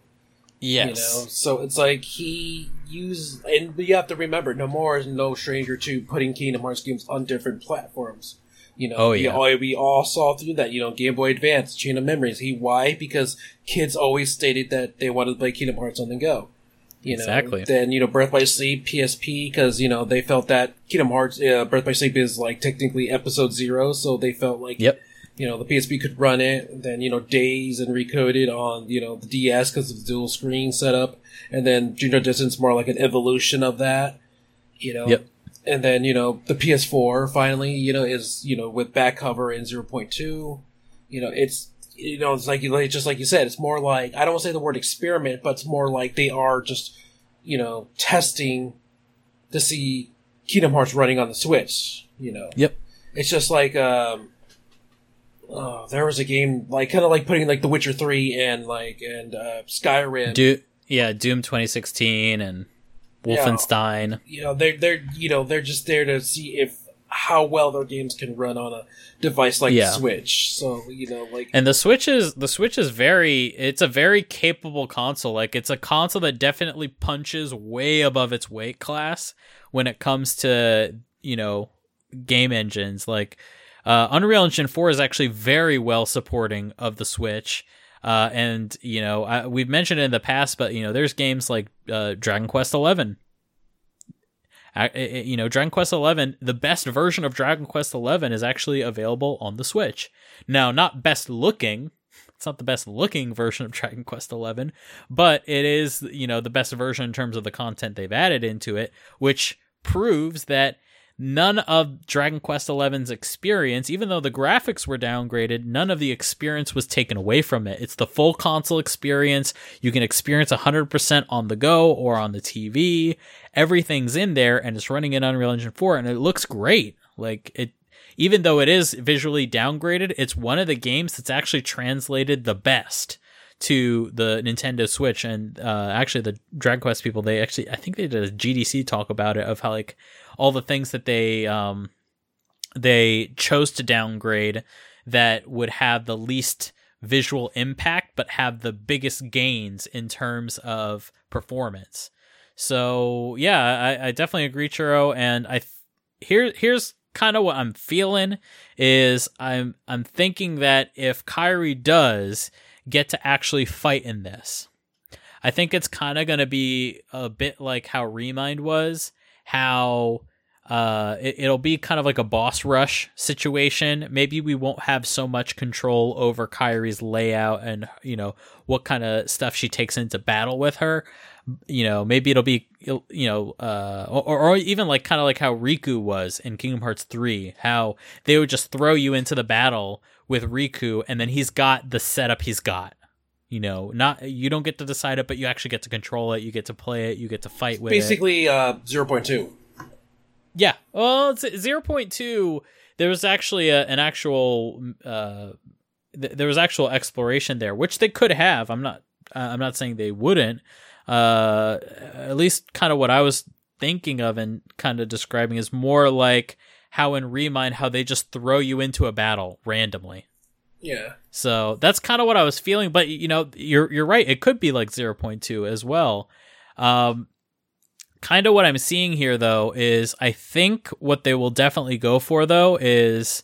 Yes. You know, so it's like he used, and you have to remember, Nomura is no stranger to putting Kingdom Hearts games on different platforms. You know, Oh, we yeah. all, we all saw through that. You know, Game Boy Advance, Chain of Memories. He why? Because kids always stated that they wanted to play Kingdom Hearts on the go. You know, Exactly. Then you know, Birth by Sleep, PSP, because you know they felt that Kingdom Hearts, uh, Birth by Sleep is like technically episode zero, so they felt like Yep. you know the PSP could run it. Then you know Days and Recoded on you know the DS because of the dual screen setup, and then Junior Distance more like an evolution of that. You know. Yep. And then you know the PS4 finally you know is you know with back cover in 0.2. You know it's you know it's like like- just like you said it's more like I don't want to say the word experiment, but it's more like they are just you know testing to see Kingdom Hearts running on the Switch. You know. Yep. It's just like um oh, there was a game like kind of like putting like The Witcher 3 and like and uh Skyrim. Do yeah, Doom 2016 and Wolfenstein. you know, they're they're you know, they're just there to see if how well their games can run on a device like Yeah. Switch. So you know, like And the Switch is the Switch is very it's a very capable console. Like it's a console that definitely punches way above its weight class when it comes to, you know, game engines. Like uh, Unreal Engine 4 is actually very well supporting of the Switch. Uh, and you know, I, we've mentioned it in the past, but you know, there's games like uh, Dragon Quest 11 I- I- you know, Dragon Quest Eleven, the best version of Dragon Quest Eleven is actually available on the Switch. Now, not best looking. It's not the best looking version of Dragon Quest Eleven, but it is, you know, the best version in terms of the content they've added into it, which proves that none of Dragon Quest XI's experience, even though the graphics were downgraded, none of the experience was taken away from it. It's the full console experience. You can experience 100% on the go or on the TV. Everything's in there and it's running in Unreal Engine 4 and it looks great. Like it even though it is visually downgraded, it's one of the games that's actually translated the best to the Nintendo Switch. And uh, actually, the Dragon Quest people, they actually, I think they did a GDC talk about it of how like all the things that they um they chose to downgrade that would have the least visual impact, but have the biggest gains in terms of performance. So yeah, I, I definitely agree, Churro. And I th- here here's kind of what I'm feeling is I'm I'm thinking that if Kairi does get to actually fight in this, I think it's kind of going to be a bit like how Remind was, how uh it, it'll be kind of like a boss rush situation. Maybe we won't have so much control over Kairi's layout and you know what kind of stuff she takes into battle with her. You know, maybe it'll be you know uh or, or even like kind of like how Riku was in Kingdom Hearts 3, how they would just throw you into the battle with Riku and then he's got the setup he's got. You know, not you don't get to decide it, but you actually get to control it. You get to play it. You get to fight with it. basically uh, 0.2. Yeah. Well, it's zero point two. There was actually a, an actual. Uh, th- there was actual exploration there, which they could have. I'm not. Uh, I'm not saying they wouldn't. Uh, at least kind of what I was thinking of and kind of describing is more like how in Remind, how they just throw you into a battle randomly. Yeah. So that's kind of what I was feeling, but you know, you're you're right. It could be like 0.2 as well. Um, kind of what I'm seeing here though is I think what they will definitely go for though is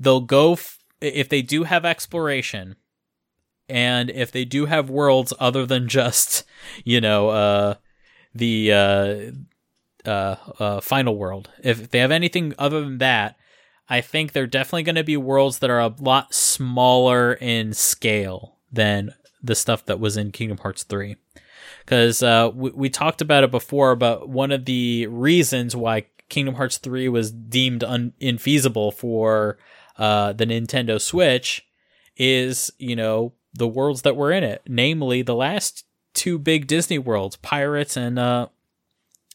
they'll go f- if they do have exploration and if they do have worlds other than just, you know, uh the uh uh, uh final world. If they have anything other than that, I think they're definitely going to be worlds that are a lot smaller in scale than the stuff that was in Kingdom Hearts 3. Because uh, we, we talked about it before, but one of the reasons why Kingdom Hearts 3 was deemed un- infeasible for uh, the Nintendo Switch is, you know, the worlds that were in it, namely the last two big Disney worlds, Pirates and uh,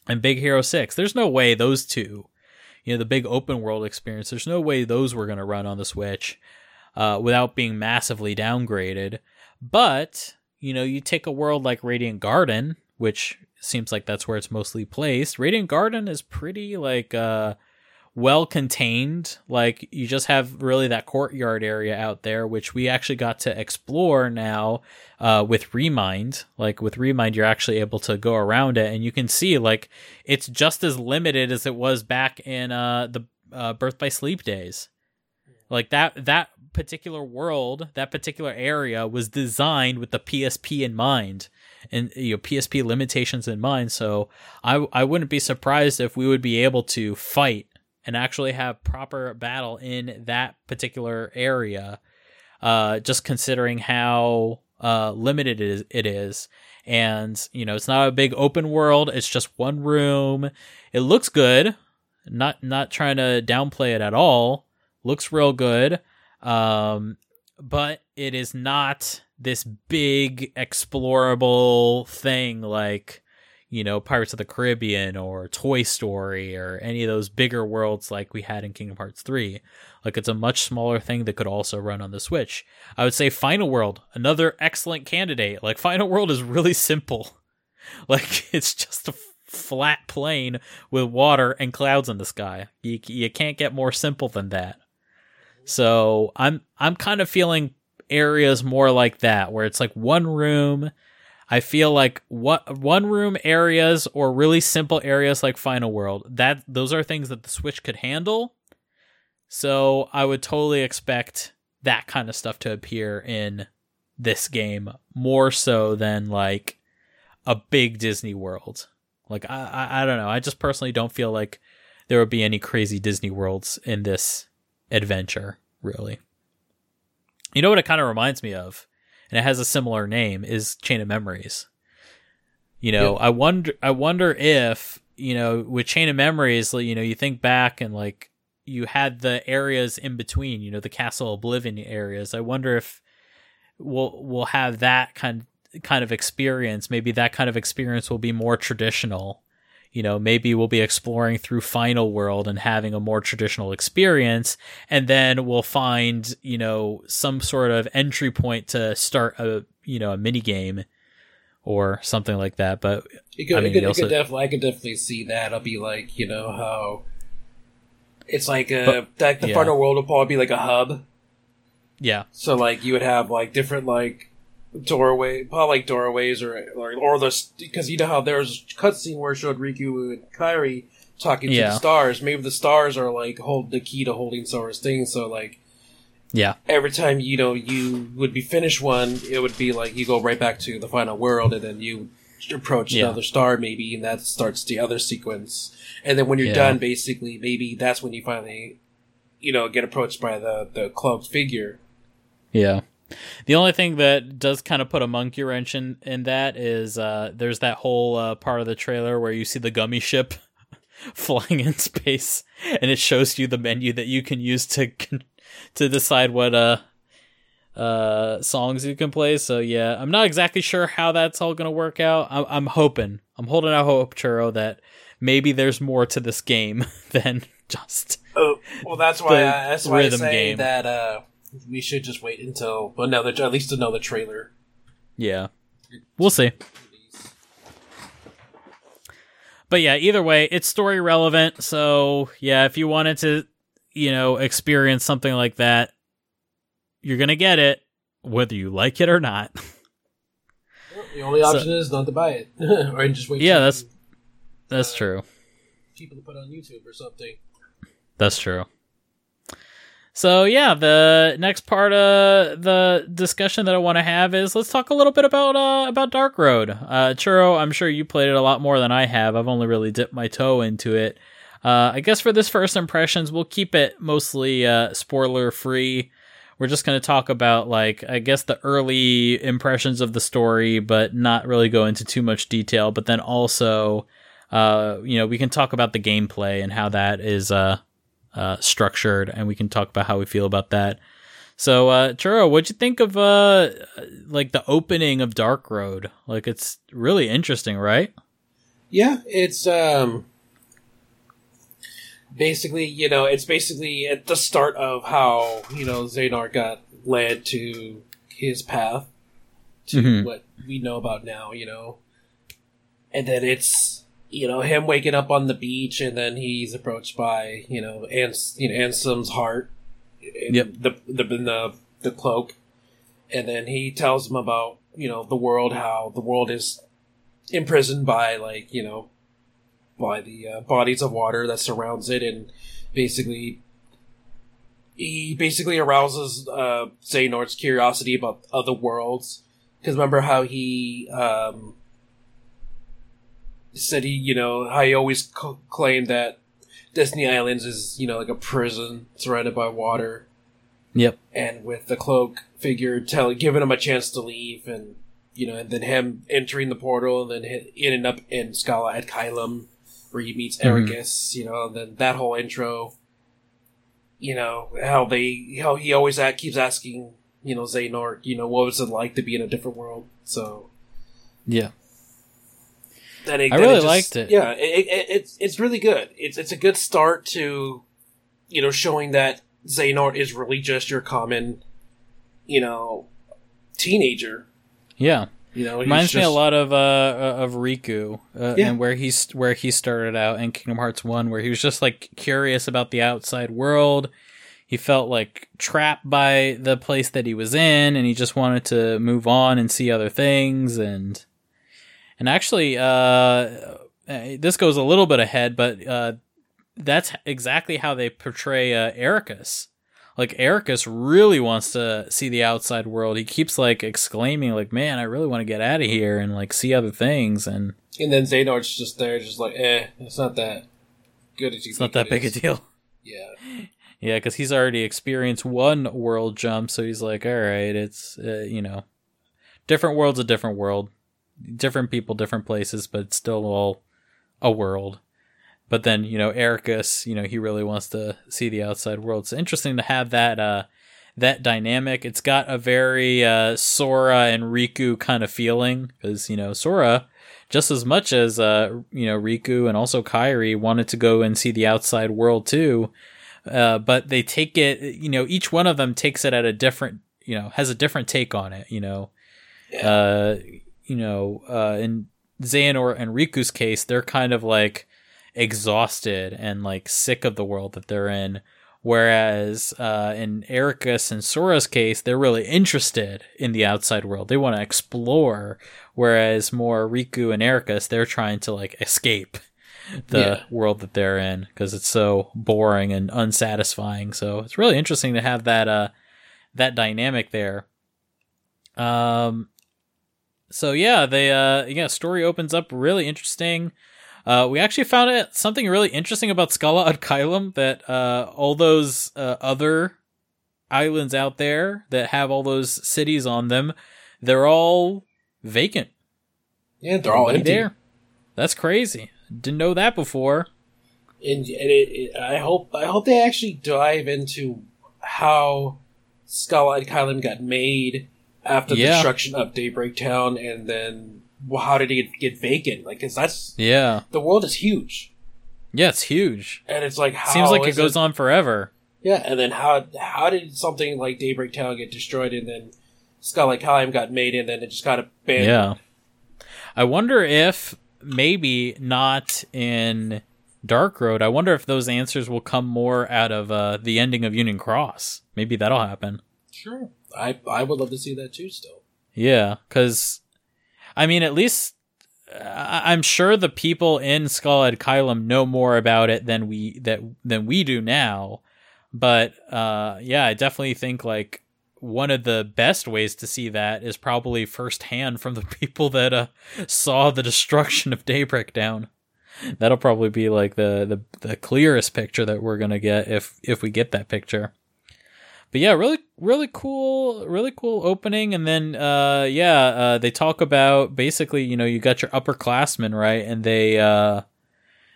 and Big Hero 6. There's no way those two you know the big open world experience there's no way those were going to run on the switch uh, without being massively downgraded but you know you take a world like radiant garden which seems like that's where it's mostly placed radiant garden is pretty like uh well contained like you just have really that courtyard area out there which we actually got to explore now uh, with remind. Like with remind you're actually able to go around it and you can see like it's just as limited as it was back in uh, the uh, birth by sleep days. Like that that particular world that particular area was designed with the psp in mind and you know psp limitations in mind. So i i wouldn't be surprised if we would be able to fight and actually have proper battle in that particular area uh just considering how uh limited it is, it is. And you know it's not a big open world. It's just one room. It looks good. Not not trying to downplay it at all. Looks real good. Um but it is not this big explorable thing like you know Pirates of the Caribbean or Toy Story or any of those bigger worlds like we had in Kingdom Hearts 3 like it's a much smaller thing that could also run on the Switch I would say Final World another excellent candidate like Final World is really simple like it's just a flat plane with water and clouds in the sky. You you can't get more simple than that. So I'm I'm kind of feeling areas more like that where it's like one room. I feel like what one room areas or really simple areas like Final World that those are things that the Switch could handle. So I would totally expect that kind of stuff to appear in this game more so than like a big Disney World. Like I, I, I don't know. I just personally don't feel like there would be any crazy Disney worlds in this adventure, really. You know what it kind of reminds me of, and it has a similar name, is Chain of Memories. You know, Yeah. I wonder I wonder if, you know, with Chain of Memories, you know, you think back and like you had the areas in between, you know, the Castle Oblivion areas. I wonder if we'll we'll have that kind kind of experience. Maybe that kind of experience will be more traditional. You know, maybe we'll be exploring through Final World and having a more traditional experience, and then we'll find you know some sort of entry point to start a you know a mini game or something like that. But You could, I mean, you could, you you could definitely, I could definitely see that. I'll be like, you know, how it's like a But- like the yeah. final world will probably be like a hub. yeah, So like you would have like different like doorway, probably like doorways or or, or the because you know how there's cutscene where it showed Riku and Kairi talking to the stars. Maybe the stars are like hold the key to holding Sora's thing. So like yeah, every time you know you would be finished one, it would be like you go right back to the final world, and then you approach Yeah. another star, maybe, and that starts the other sequence. And then when you're Yeah. done, basically, maybe that's when you finally, you know, get approached by the the cloaked figure. yeah. The only thing that does kind of put a monkey wrench in, in that is uh, there's that whole uh, part of the trailer where you see the gummy ship flying in space, and it shows you the menu that you can use to to decide what uh uh songs you can play. So yeah, I'm not exactly sure how that's all gonna work out. I'm, I'm hoping, I'm holding out hope, churro, that maybe there's more to this game than just Oh, well, that's why I, that's why I say game. that uh, we should just wait until another, at least another trailer. yeah. We'll see. But yeah, either way, it's story relevant. So yeah, if you wanted to, you know, experience something like that, you're gonna get it, whether you like it or not. The only So- option is not to buy it, or just wait. Yeah, that's- That's true. people to put on YouTube or something. That's true. So yeah, the next part of the discussion that I want to have is let's talk a little bit about uh, about Dark Road. Uh, Churro, I'm sure you played it a lot more than I have. I've only really dipped my toe into it. Uh, I guess for this first impressions, we'll keep it mostly uh, spoiler free. We're just going to talk about like I guess the early impressions of the story, but not really go into too much detail. But then also, uh, you know, we can talk about the gameplay and how that is uh, structured, and we can talk about how we feel about that. So, uh, Churro, what'd you think of uh, like the opening of Dark Road? Like, it's really interesting, right? Yeah, it's um basically, you know, it's basically at the start of how, you know, Xehanort got led to his path to Mhm. what we know about now, you know. And then it's you know, him waking up on the beach and then he's approached by, you know, Ans you know, Ansem's heart. in Yep. The the the the cloak. And then he tells him about, you know, the world, how the world is imprisoned by like you know by the uh, bodies of water that surrounds it and basically he basically arouses uh Xehanort's curiosity about other worlds because remember how he um said he you know how he always c- claimed that Destiny Islands is you know like a prison surrounded by water Yep. and with the cloak figure telling, giving him a chance to leave and you know and then him entering the portal and then ending up in Scala ad Caelum where he meets Mhm. Eraqus you know and then that whole intro you know how they how he always at, keeps asking you know Xehanort you know what was it like to be in a different world so Yeah. Then it, I really just- liked it. yeah it, it, it's it's really good it's it's a good start to you know showing that Xehanort is really just your common you know teenager Yeah. You know, Reminds me a lot of uh of Riku uh, Yeah. and where he's where he started out in Kingdom Hearts One, where he was just like curious about the outside world. He felt like trapped by the place that he was in, and he just wanted to move on and see other things. And and actually, uh, uh, this goes a little bit ahead, but uh, that's exactly how they portray uh, Eraqus like Eraqus really wants to see the outside world. He keeps like exclaiming like, "Man, I really want to get out of here and like see other things." And And then Xehanort's just there, just like, eh, it's not that good as you it's not that big a deal. Yeah. Yeah, because he's already experienced one world jump, so he's like, "All right, it's uh, you know, different world's a different world, different people, different places, but still all a world." But then you know, Eraqus, you know, he really wants to see the outside world. It's interesting to have that uh that dynamic. It's got a very uh Sora and Riku kind of feeling because you know Sora. Just as much as uh, you know Riku and also Kairi wanted to go and see the outside world too, uh, but they take it. You know, each one of them takes it at a different. You know, has a different take on it. You know, uh, you know, uh, in Xehanort and Riku's case, they're kind of like exhausted and like sick of the world that they're in. Whereas uh, in Eraqus and Sora's case, they're really interested in the outside world. They want to explore. Whereas more Riku and Eraqus, they're trying to like escape the Yeah. world that they're in because it's so boring and unsatisfying. So it's really interesting to have that uh that dynamic there. Um so yeah, they uh yeah, story opens up really interesting. Uh, we actually found out something really interesting about Scala ad Caelum that uh, all those uh, other islands out there that have all those cities on them, they're all vacant. Yeah, they're all empty. there. That's crazy. Didn't know that before. And, and it, it, I hope I hope they actually dive into how Scala ad Caelum got made after the destruction of Daybreak Town, and then well, how did it get, get Like, 'cause that's Yeah. the world is huge, Yeah, it's huge. and it's like how Seems like it goes on forever. Yeah, and then how how did something like Daybreak Town get destroyed, and then Scala ad Caelum got made, and then it just got abandoned? Yeah. I wonder if maybe not in Dark Road. I wonder if those answers will come more out of uh, the ending of Union Cross. Maybe that'll happen. sure. I I would love to see that too. Still, Yeah, because I mean, at least I- I'm sure the people in Scala ad Caelum know more about it than we that than we do now. But uh, yeah, I definitely think like one of the best ways to see that is probably firsthand from the people that uh, saw the destruction of Daybreak Town. That'll probably be like the, the the clearest picture that we're gonna get if if we get that picture but yeah, really, really cool, really cool opening. And then, uh, yeah, uh, they talk about basically, you know, you got your upperclassmen, right? And they, uh,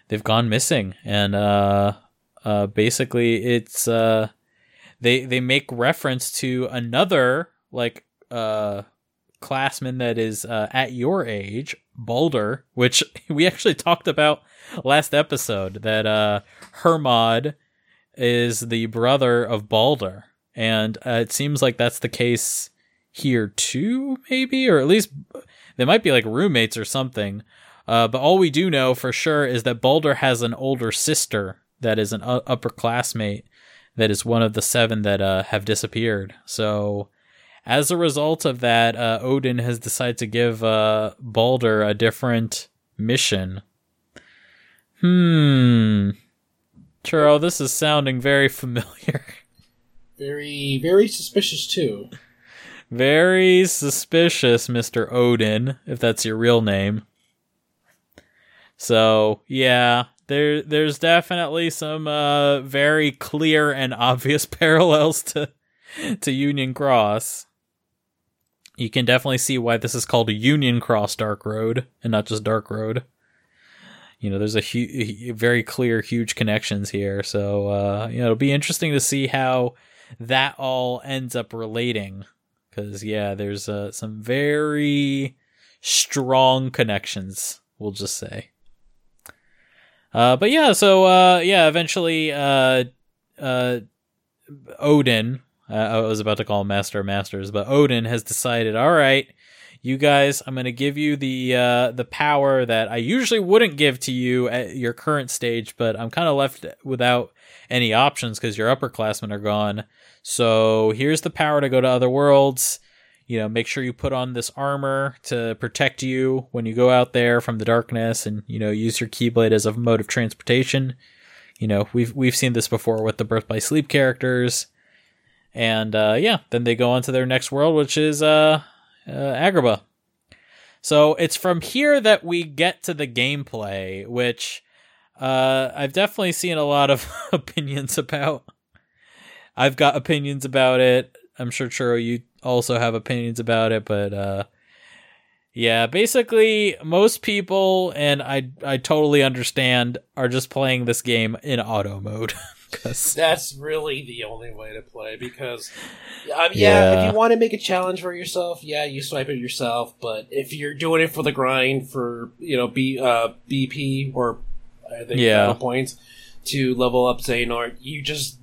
they've gone missing. And, uh, uh, basically it's, uh, they, they make reference to another, like, uh, classman that is, uh, at your age, Balder, which we actually talked about last episode that, uh, Hermod is the brother of Balder and uh, it seems like that's the case here too maybe? Or at least they might be like roommates or something. Uh, but all we do know for sure is that Balder has an older sister that is an u- upperclassmate that is one of the seven that uh, have disappeared. So as a result of that uh, Odin has decided to give uh, Balder a different mission. Hmm. Churro, this is sounding very familiar very very suspicious too. Very suspicious, Mr. Odin, if that's your real name. So, yeah, there there's definitely some uh very clear and obvious parallels to to Union Cross. You can definitely see why this is called a Union Cross Dark Road and not just Dark Road. You know, there's a hu- very clear, huge connections here. So, uh, you know, it'll be interesting to see how that all ends up relating because yeah there's uh, some very strong connections we'll just say. Uh, but yeah so uh, yeah eventually uh, uh, odin uh, i was about to call him master masters but odin has decided all right you guys, I'm going to give you the uh, the power that I usually wouldn't give to you at your current stage, but I'm kind of left without any options because your upperclassmen are gone. So here's the power to go to other worlds. You know, make sure you put on this armor to protect you when you go out there from the darkness, and you know, use your keyblade as a mode of transportation. You know, we've we've seen this before with the Birth by Sleep characters, and uh, yeah, then they go on to their next world, which is uh, uh, Agrabah. So it's from here that we get to the gameplay, which uh, I've definitely seen a lot of opinions about. I've got opinions about it. I'm sure Churro, you also have opinions about it, but uh, yeah, basically most people, and I I totally understand, are just playing this game in auto mode. Cause That's really the only way to play because, um, yeah, Yeah. if you want to make a challenge for yourself, yeah, you swipe it yourself. But if you're doing it for the grind for you know B uh, BP or I think Yeah. points to level up Xehanort, you just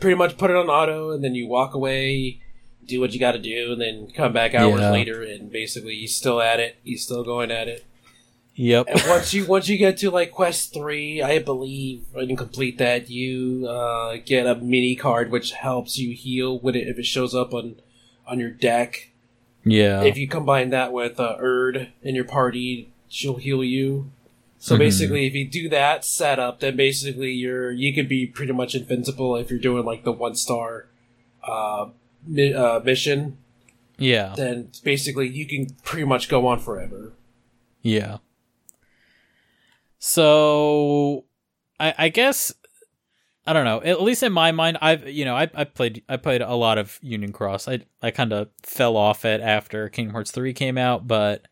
pretty much put it on auto and then you walk away, do what you got to do, and then come back hours Yeah. later and basically he's still at it. He's still going at it. yep, And once you once you get to like quest three, I believe, and complete that, you uh, get a mini card which helps you heal with it if it shows up on on your deck. yeah, If you combine that with uh, Urd in your party, she'll heal you. So Mhm. basically, if you do that setup, then basically you're you could be pretty much invincible if you're doing like the one star uh, mi- uh, mission. yeah, Then basically you can pretty much go on forever. yeah. So, I I guess I don't know. At least in my mind, I've you know I I played I played a lot of Union Cross. I I kind of fell off it after Kingdom Hearts three came out, but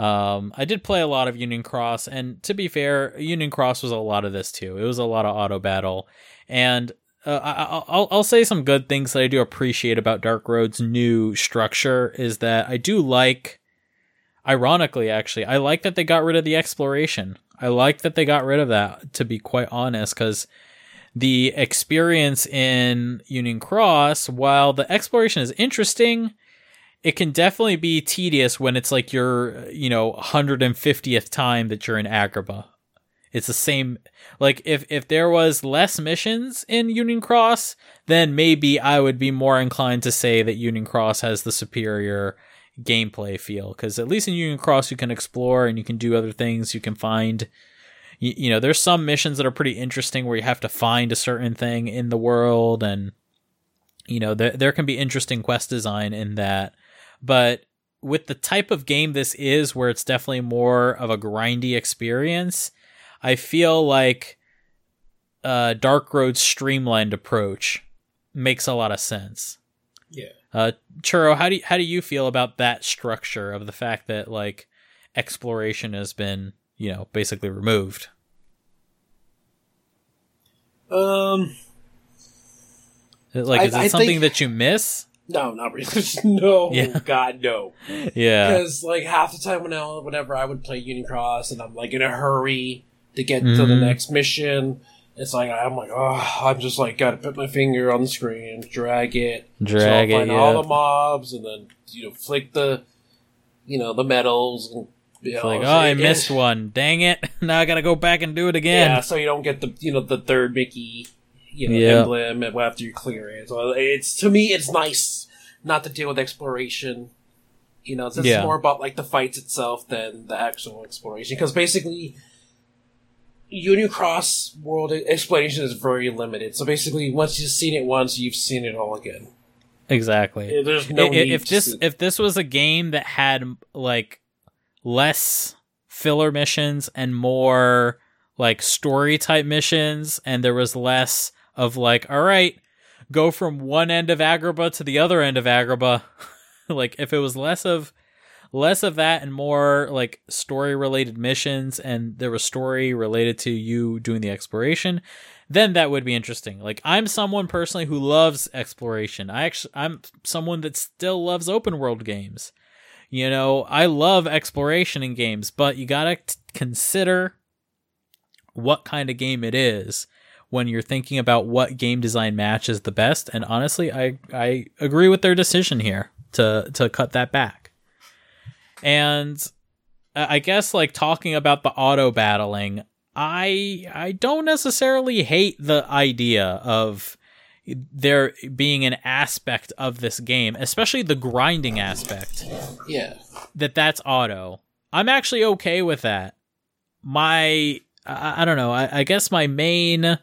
um I did play a lot of Union Cross. And to be fair, Union Cross was a lot of this too. It was a lot of auto battle, and uh, I, I'll I'll say some good things that I do appreciate about Dark Road's new structure is that I do like. Ironically, actually, I like that they got rid of the exploration. I like that they got rid of that. To be quite honest, because the experience in Union Cross, while the exploration is interesting, it can definitely be tedious when it's like your, you know, 150th time that you're in Agrabah. It's the same like if if there was less missions in Union Cross, then maybe I would be more inclined to say that Union Cross has the superior gameplay feel cuz at least in Union Cross you can explore and you can do other things, you can find you, you know, there's some missions that are pretty interesting where you have to find a certain thing in the world and you know, there there can be interesting quest design in that. But with the type of game this is where it's definitely more of a grindy experience, I feel like uh, Dark Road's streamlined approach makes a lot of sense. Yeah. Uh, Churro, how do you, how do you feel about that structure of the fact that like exploration has been you know basically removed? Um, Like, I- is it I something think- that you miss? No, not really. no, Yeah. God, no. Yeah, Because like half the time when I, whenever I would play Union Cross and I'm like in a hurry to get to the Mhm. next mission, it's like I'm like, oh, I'm just like gotta put my finger on the screen, drag it, drag so I'll it. find all Yeah. the mobs, and then you know flick the, you know, the medals, and you It's know, like, oh, I it- missed one. Dang it! Now I gotta go back and do it again. Yeah, so you don't get the you know the third Mickey, you know, Yeah. emblem after you clear it. So it's to me, it's nice not to deal with exploration. You know, it's, Yeah. more about like the fights itself than the actual exploration. Because basically, Union Cross world exploration is very limited. So basically, once you've seen it once, you've seen it all again. Exactly. There's no I- i- need if to this sit- if this was a game that had like less filler missions and more like story type missions and there was less of like all right go from one end of agrabah to the other end of agrabah. Like if it was less of less of that and more like story related missions and there was story related to you doing the exploration then that would be interesting. Like i'm someone personally who loves exploration. I actually i'm someone that still loves open world games. You know i love exploration in games but you gotta consider what kind of game it is when you're thinking about what game design matches the best and honestly i i agree with their decision here to to cut that back And I guess like talking about the auto battling, I I don't necessarily hate the idea of there being an aspect of this game, especially the grinding aspect. Yeah. That that's auto. I'm actually okay with that. My I, I don't know. I, I guess my main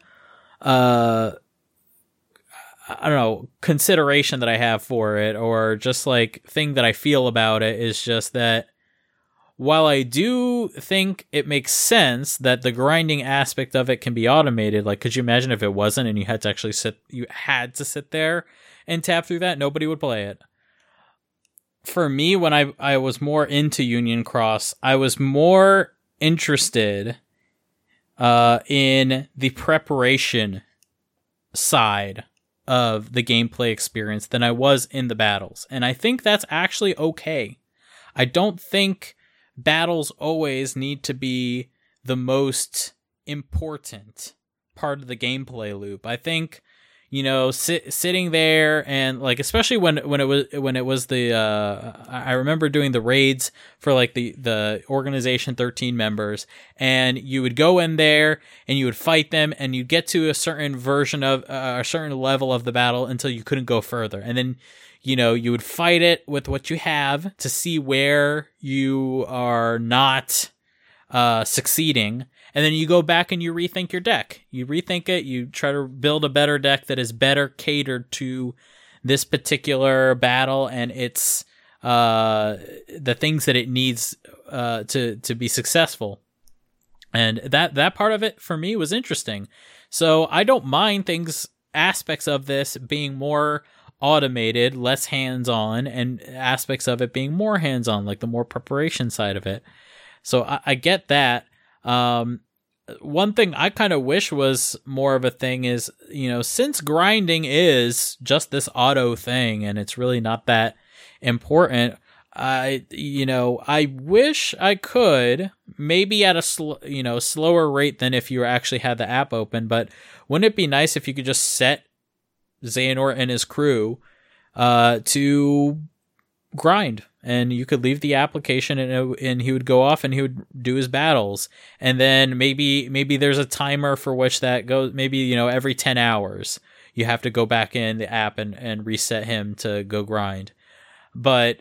uh I don't know, consideration that I have for it or just like thing that I feel about it is just that while I do think it makes sense that the grinding aspect of it can be automated, like could you imagine if it wasn't and you had to actually sit you had to sit there and tap through that, nobody would play it. For me when I I was more into Union Cross, I was more interested uh in the preparation side of the gameplay experience than I was in the battles. And I think that's actually okay. I don't think battles always need to be the most important part of the gameplay loop. I think you know sit, sitting there and like especially when when it was when it was the uh I remember doing the raids for like the the organization 13 members and you would go in there and you would fight them and you get to a certain version of uh, a certain level of the battle until you couldn't go further. And then you know you would fight it with what you have to see where you are not uh succeeding and then you go back and you rethink your deck. You rethink it, you try to build a better deck that is better catered to this particular battle and its uh the things that it needs uh to to be successful. And that that part of it for me was interesting. So I don't mind things aspects of this being more automated, less hands-on and aspects of it being more hands-on like the more preparation side of it. So I, I get that. Um, one thing I kind of wish was more of a thing is, you know, since grinding is just this auto thing and it's really not that important, I, you know, I wish I could maybe at a sl- you know slower rate than if you actually had the app open. But wouldn't it be nice if you could just set Xehanort and his crew uh, to grind and you could leave the application and and he would go off and he would do his battles. And then maybe maybe there's a timer for which that goes maybe you know every 10 hours you have to go back in the app and and reset him to go grind. But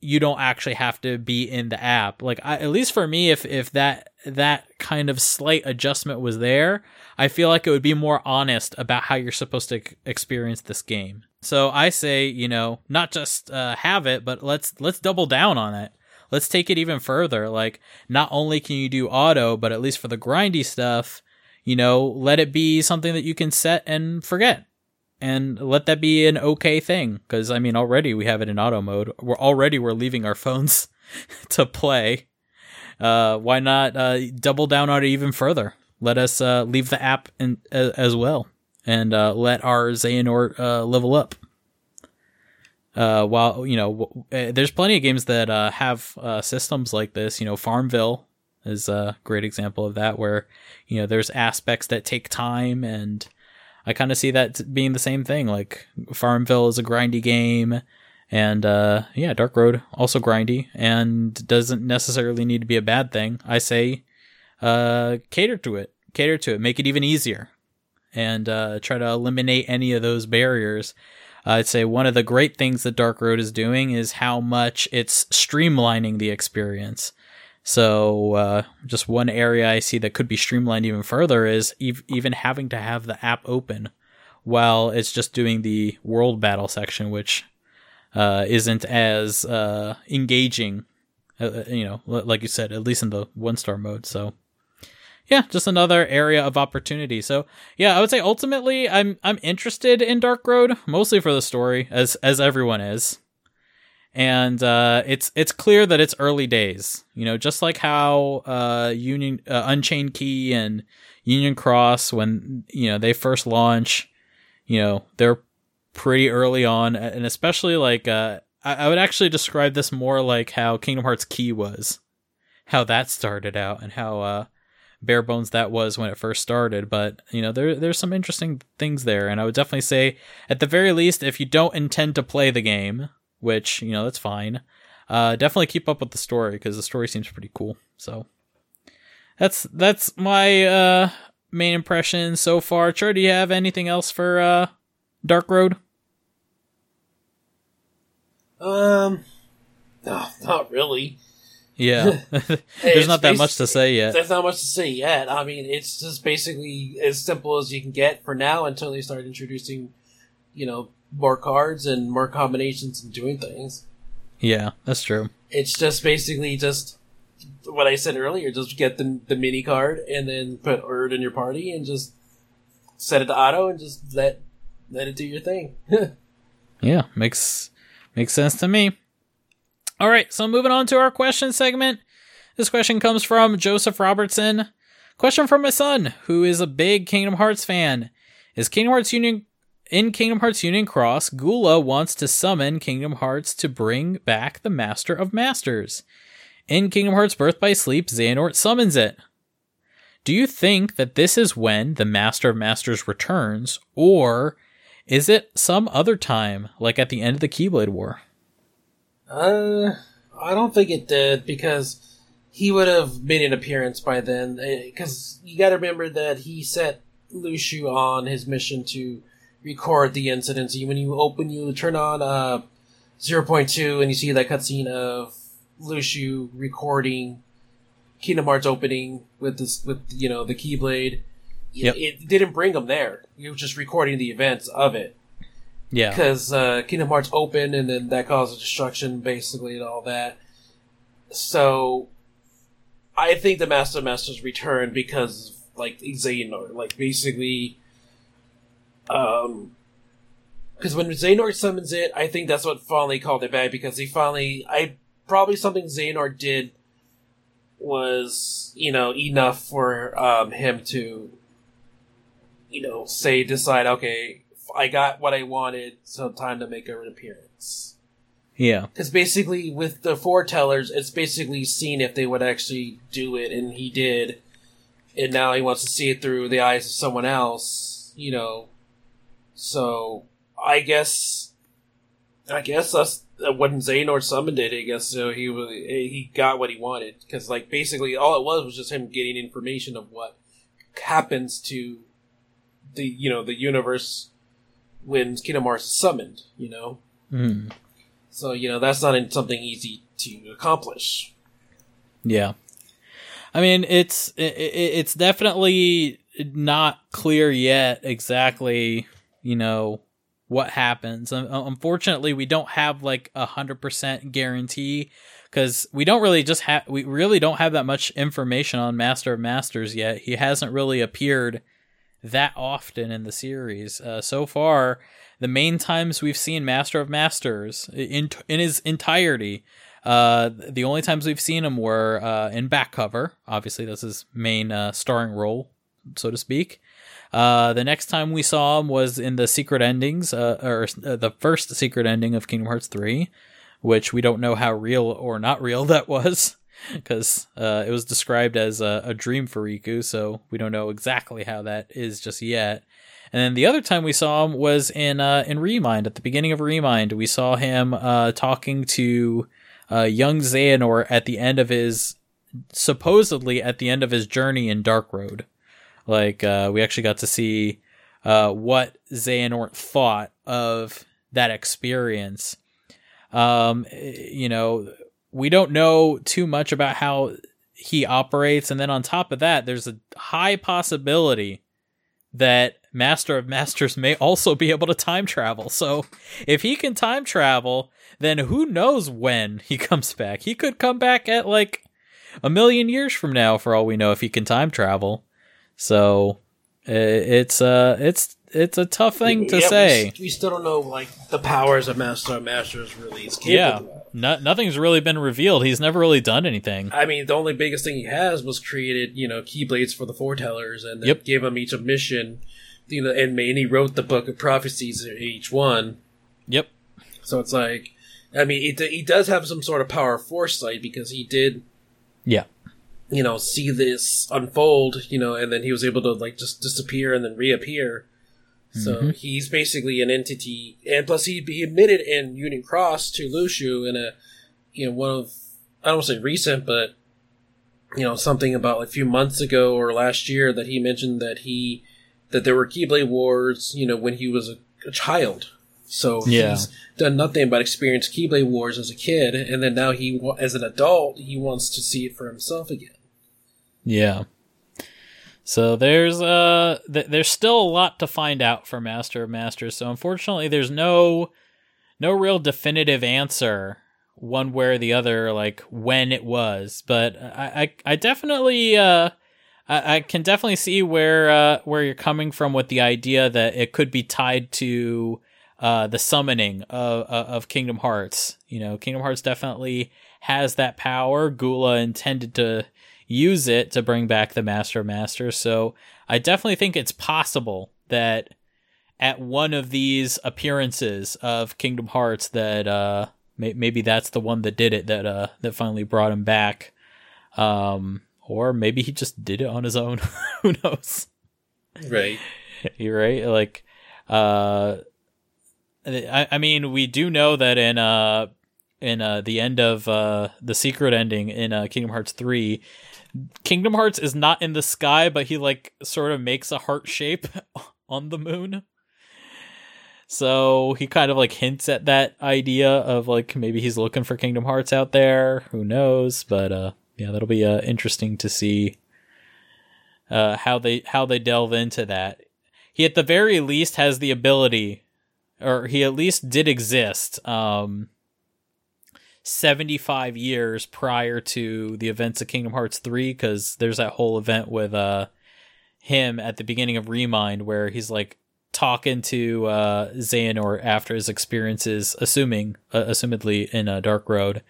you don't actually have to be in the app. Like I, at least for me if if that that kind of slight adjustment was there i feel like it would be more honest about how you're supposed to experience this game so I say, you know, not just uh, have it, but let's let's double down on it. Let's take it even further. Like, not only can you do auto, but at least for the grindy stuff, you know, let it be something that you can set and forget, and let that be an okay thing. Because I mean, already we have it in auto mode. We're already we're leaving our phones to play. Uh, why not uh, double down on it even further? Let us uh, leave the app in, as well and uh, let our Xehanort uh, level up. Uh, while you know, uh, there's plenty of games that uh, have uh, systems like this. You know, Farmville is a great example of that, where you know there's aspects that take time, and I kind of see that being the same thing. Like Farmville is a grindy game, and uh, yeah, Dark Road also grindy, and doesn't necessarily need to be a bad thing. I say, cater to it, cater to it, make it even easier and uh, try to eliminate any of those barriers. I'd say one of the great things that Dark Road is doing is how much it's streamlining the experience. So, uh, just one area I see that could be streamlined even further is ev- even having to have the app open while it's just doing the world battle section, which uh, isn't as uh, engaging, uh, uh, you know, like you said, at least in the one star mode. So, yeah, just another area of opportunity. So yeah, I would say ultimately I'm I'm interested in Dark Road mostly for the story, as as everyone is, and uh, it's it's clear that it's early days. You know, just like how uh, Union uh, Unchained Key and Union Cross when you know they first launch, you know they're pretty early on, and especially like uh, I, I would actually describe this more like how Kingdom Hearts Key was, how that started out, and how uh bare bones that was when it first started but you know there there's some interesting things there and i would definitely say at the very least if you don't intend to play the game which you know that's fine uh, definitely keep up with the story because the story seems pretty cool. So that's that's my uh, main impression so far. Char, do you have anything else for uh, Dark Road? Um, no, not really. Yeah, there's It's not that much to say yet. There's not much to say yet. I mean, it's just basically as simple as you can get for now until they start introducing, you know, more cards and more combinations and doing things. Yeah, that's true. It's just basically just what I said earlier. Just get the the mini card and then put Urd in your party and just set it to auto and just let let it do your thing. Yeah, makes makes sense to me. All right, so moving on to our question segment. This question comes from Joseph Robertson. Question from my son, who is a big Kingdom Hearts fan. Is Kingdom Hearts Union in Kingdom Hearts Union Cross, Gula wants to summon Kingdom Hearts to bring back the Master of Masters. In Kingdom Hearts Birth by Sleep, Xehanort summons it. Do you think that this is when the Master of Masters returns, or is it some other time, like at the end of the Keyblade War? Uh, I don't think it did because he would have made an appearance by then. Because you got to remember that he set Luxu on his mission to record the incidents. When you open, you turn on uh zero point two, and you see that cutscene of Luxu recording Kingdom Hearts opening with this with you know the Keyblade. Yep. It didn't bring him there. He was just recording the events of it Yeah. because uh, Kingdom Hearts open and then that causes destruction basically and all that. So I think the Master Masters returned because like Xehanort, like basically, um, because when Xehanort summons it, I think that's what finally called it back because he finally, I probably something Xehanort did was you know enough for um, him to you know say decide okay I got what I wanted, so time to make an appearance. Yeah. Because basically, with the foretellers, it's basically seen if they would actually do it, and he did. And now he wants to see it through the eyes of someone else, you know. So I guess, I guess that's uh, when Xehanort summoned it. I guess so he really, he got what he wanted because, like, basically all it was was just him getting information of what happens to the you know the universe when Kingdom Hearts is summoned. You know. Mm. So you know that's not something easy to accomplish. Yeah. I mean, it's it, it's definitely not clear yet exactly, you know, what happens. Unfortunately, we don't have like a hundred percent guarantee because we don't really just have we really don't have that much information on Master of Masters yet. He hasn't really appeared that often in the series uh, so far. The main times we've seen Master of Masters in in his entirety uh, the only times we've seen him were uh, in back cover. Obviously, that's his main uh, starring role, so to speak. Uh, the next time we saw him was in the secret endings, uh, or the first secret ending of Kingdom Hearts 3, which we don't know how real or not real that was, because uh, it was described as a, a dream for Riku, so we don't know exactly how that is just yet. And then the other time we saw him was in uh, in Remind. At the beginning of Remind, we saw him uh, talking to uh, young Xehanort at the end of his supposedly at the end of his journey in Dark Road. Like uh, we actually got to see uh, what Xehanort thought of that experience. Um, you know, we don't know too much about how he operates, and then on top of that, there's a high possibility that Master of Masters may also be able to time travel. So if he can time travel, then who knows when he comes back? He could come back at like a million years from now, for all we know, if he can time travel. So it's uh it's it's a tough thing to Yeah, say. s- We, still don't know like the powers of Master of Masters really is Yeah, capable. No, nothing's really been revealed. He's never really done anything. I mean, the only biggest thing he has was created, you know, keyblades for the foretellers, and Yep. gave them each a mission. You know, and, and he wrote the book of prophecies in each one. Yep. So it's like, I mean, he, he does have some sort of power of foresight because he did, Yeah. you know, see this unfold, you know, and then he was able to like just disappear and then reappear. So Mhm. he's basically an entity, and plus he, he admitted in Union Cross to Luxu in a you know, one of I don't want to say recent, but you know, something about like a few months ago or last year that he mentioned that he that there were Keyblade Wars, you know, when he was a, a child. So Yeah. he's done nothing but experience Keyblade Wars as a kid, and then now he, as an adult, he wants to see it for himself again. Yeah. So there's uh th- there's still a lot to find out for Master of Masters. So unfortunately, there's no no real definitive answer one way or the other, like when it was. But I I, I definitely uh I, can definitely see where uh where you're coming from with the idea that it could be tied to uh the summoning of of Kingdom Hearts. You know, Kingdom Hearts definitely has that power. Gula intended to use it to bring back the Master of Masters. So I definitely think it's possible that at one of these appearances of Kingdom Hearts that uh may- maybe that's the one that did it that uh that finally brought him back. Um or maybe he just did it on his own. Who knows? Right. You're right. Like, uh, I, I mean, we do know that in uh in uh the end of uh the secret ending in uh Kingdom Hearts three, Kingdom Hearts is not in the sky, but he like sort of makes a heart shape on the moon. So he kind of like hints at that idea of like maybe he's looking for Kingdom Hearts out there. Who knows? But uh yeah, that'll be uh interesting to see uh how they how they delve into that. He at the very least has the ability or he at least did exist um 75 years prior to the events of Kingdom Hearts 3 cuz there's that whole event with uh him at the beginning of Remind where he's like talking to uh Xehanort after his experiences assuming uh, assumedly in a Dark Road.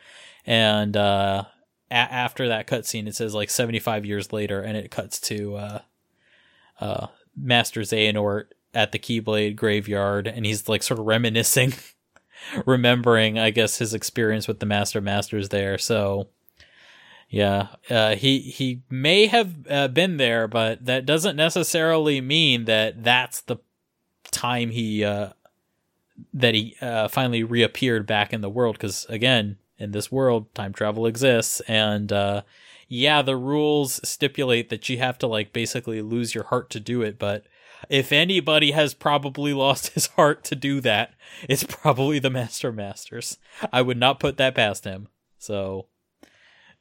And uh a- after that cutscene it says like 75 years later and it cuts to uh uh Master Xehanort at the Keyblade graveyard and he's like sort of reminiscing remembering I guess his experience with the Master Masters there. So yeah uh he he may have uh, been there but that doesn't necessarily mean that that's the time he uh that he uh finally reappeared back in the world. Cuz again in this world time travel exists and uh yeah the rules stipulate that you have to like basically lose your heart to do it but if anybody has probably lost his heart to do that it's probably the master masters. I would not put that past him. So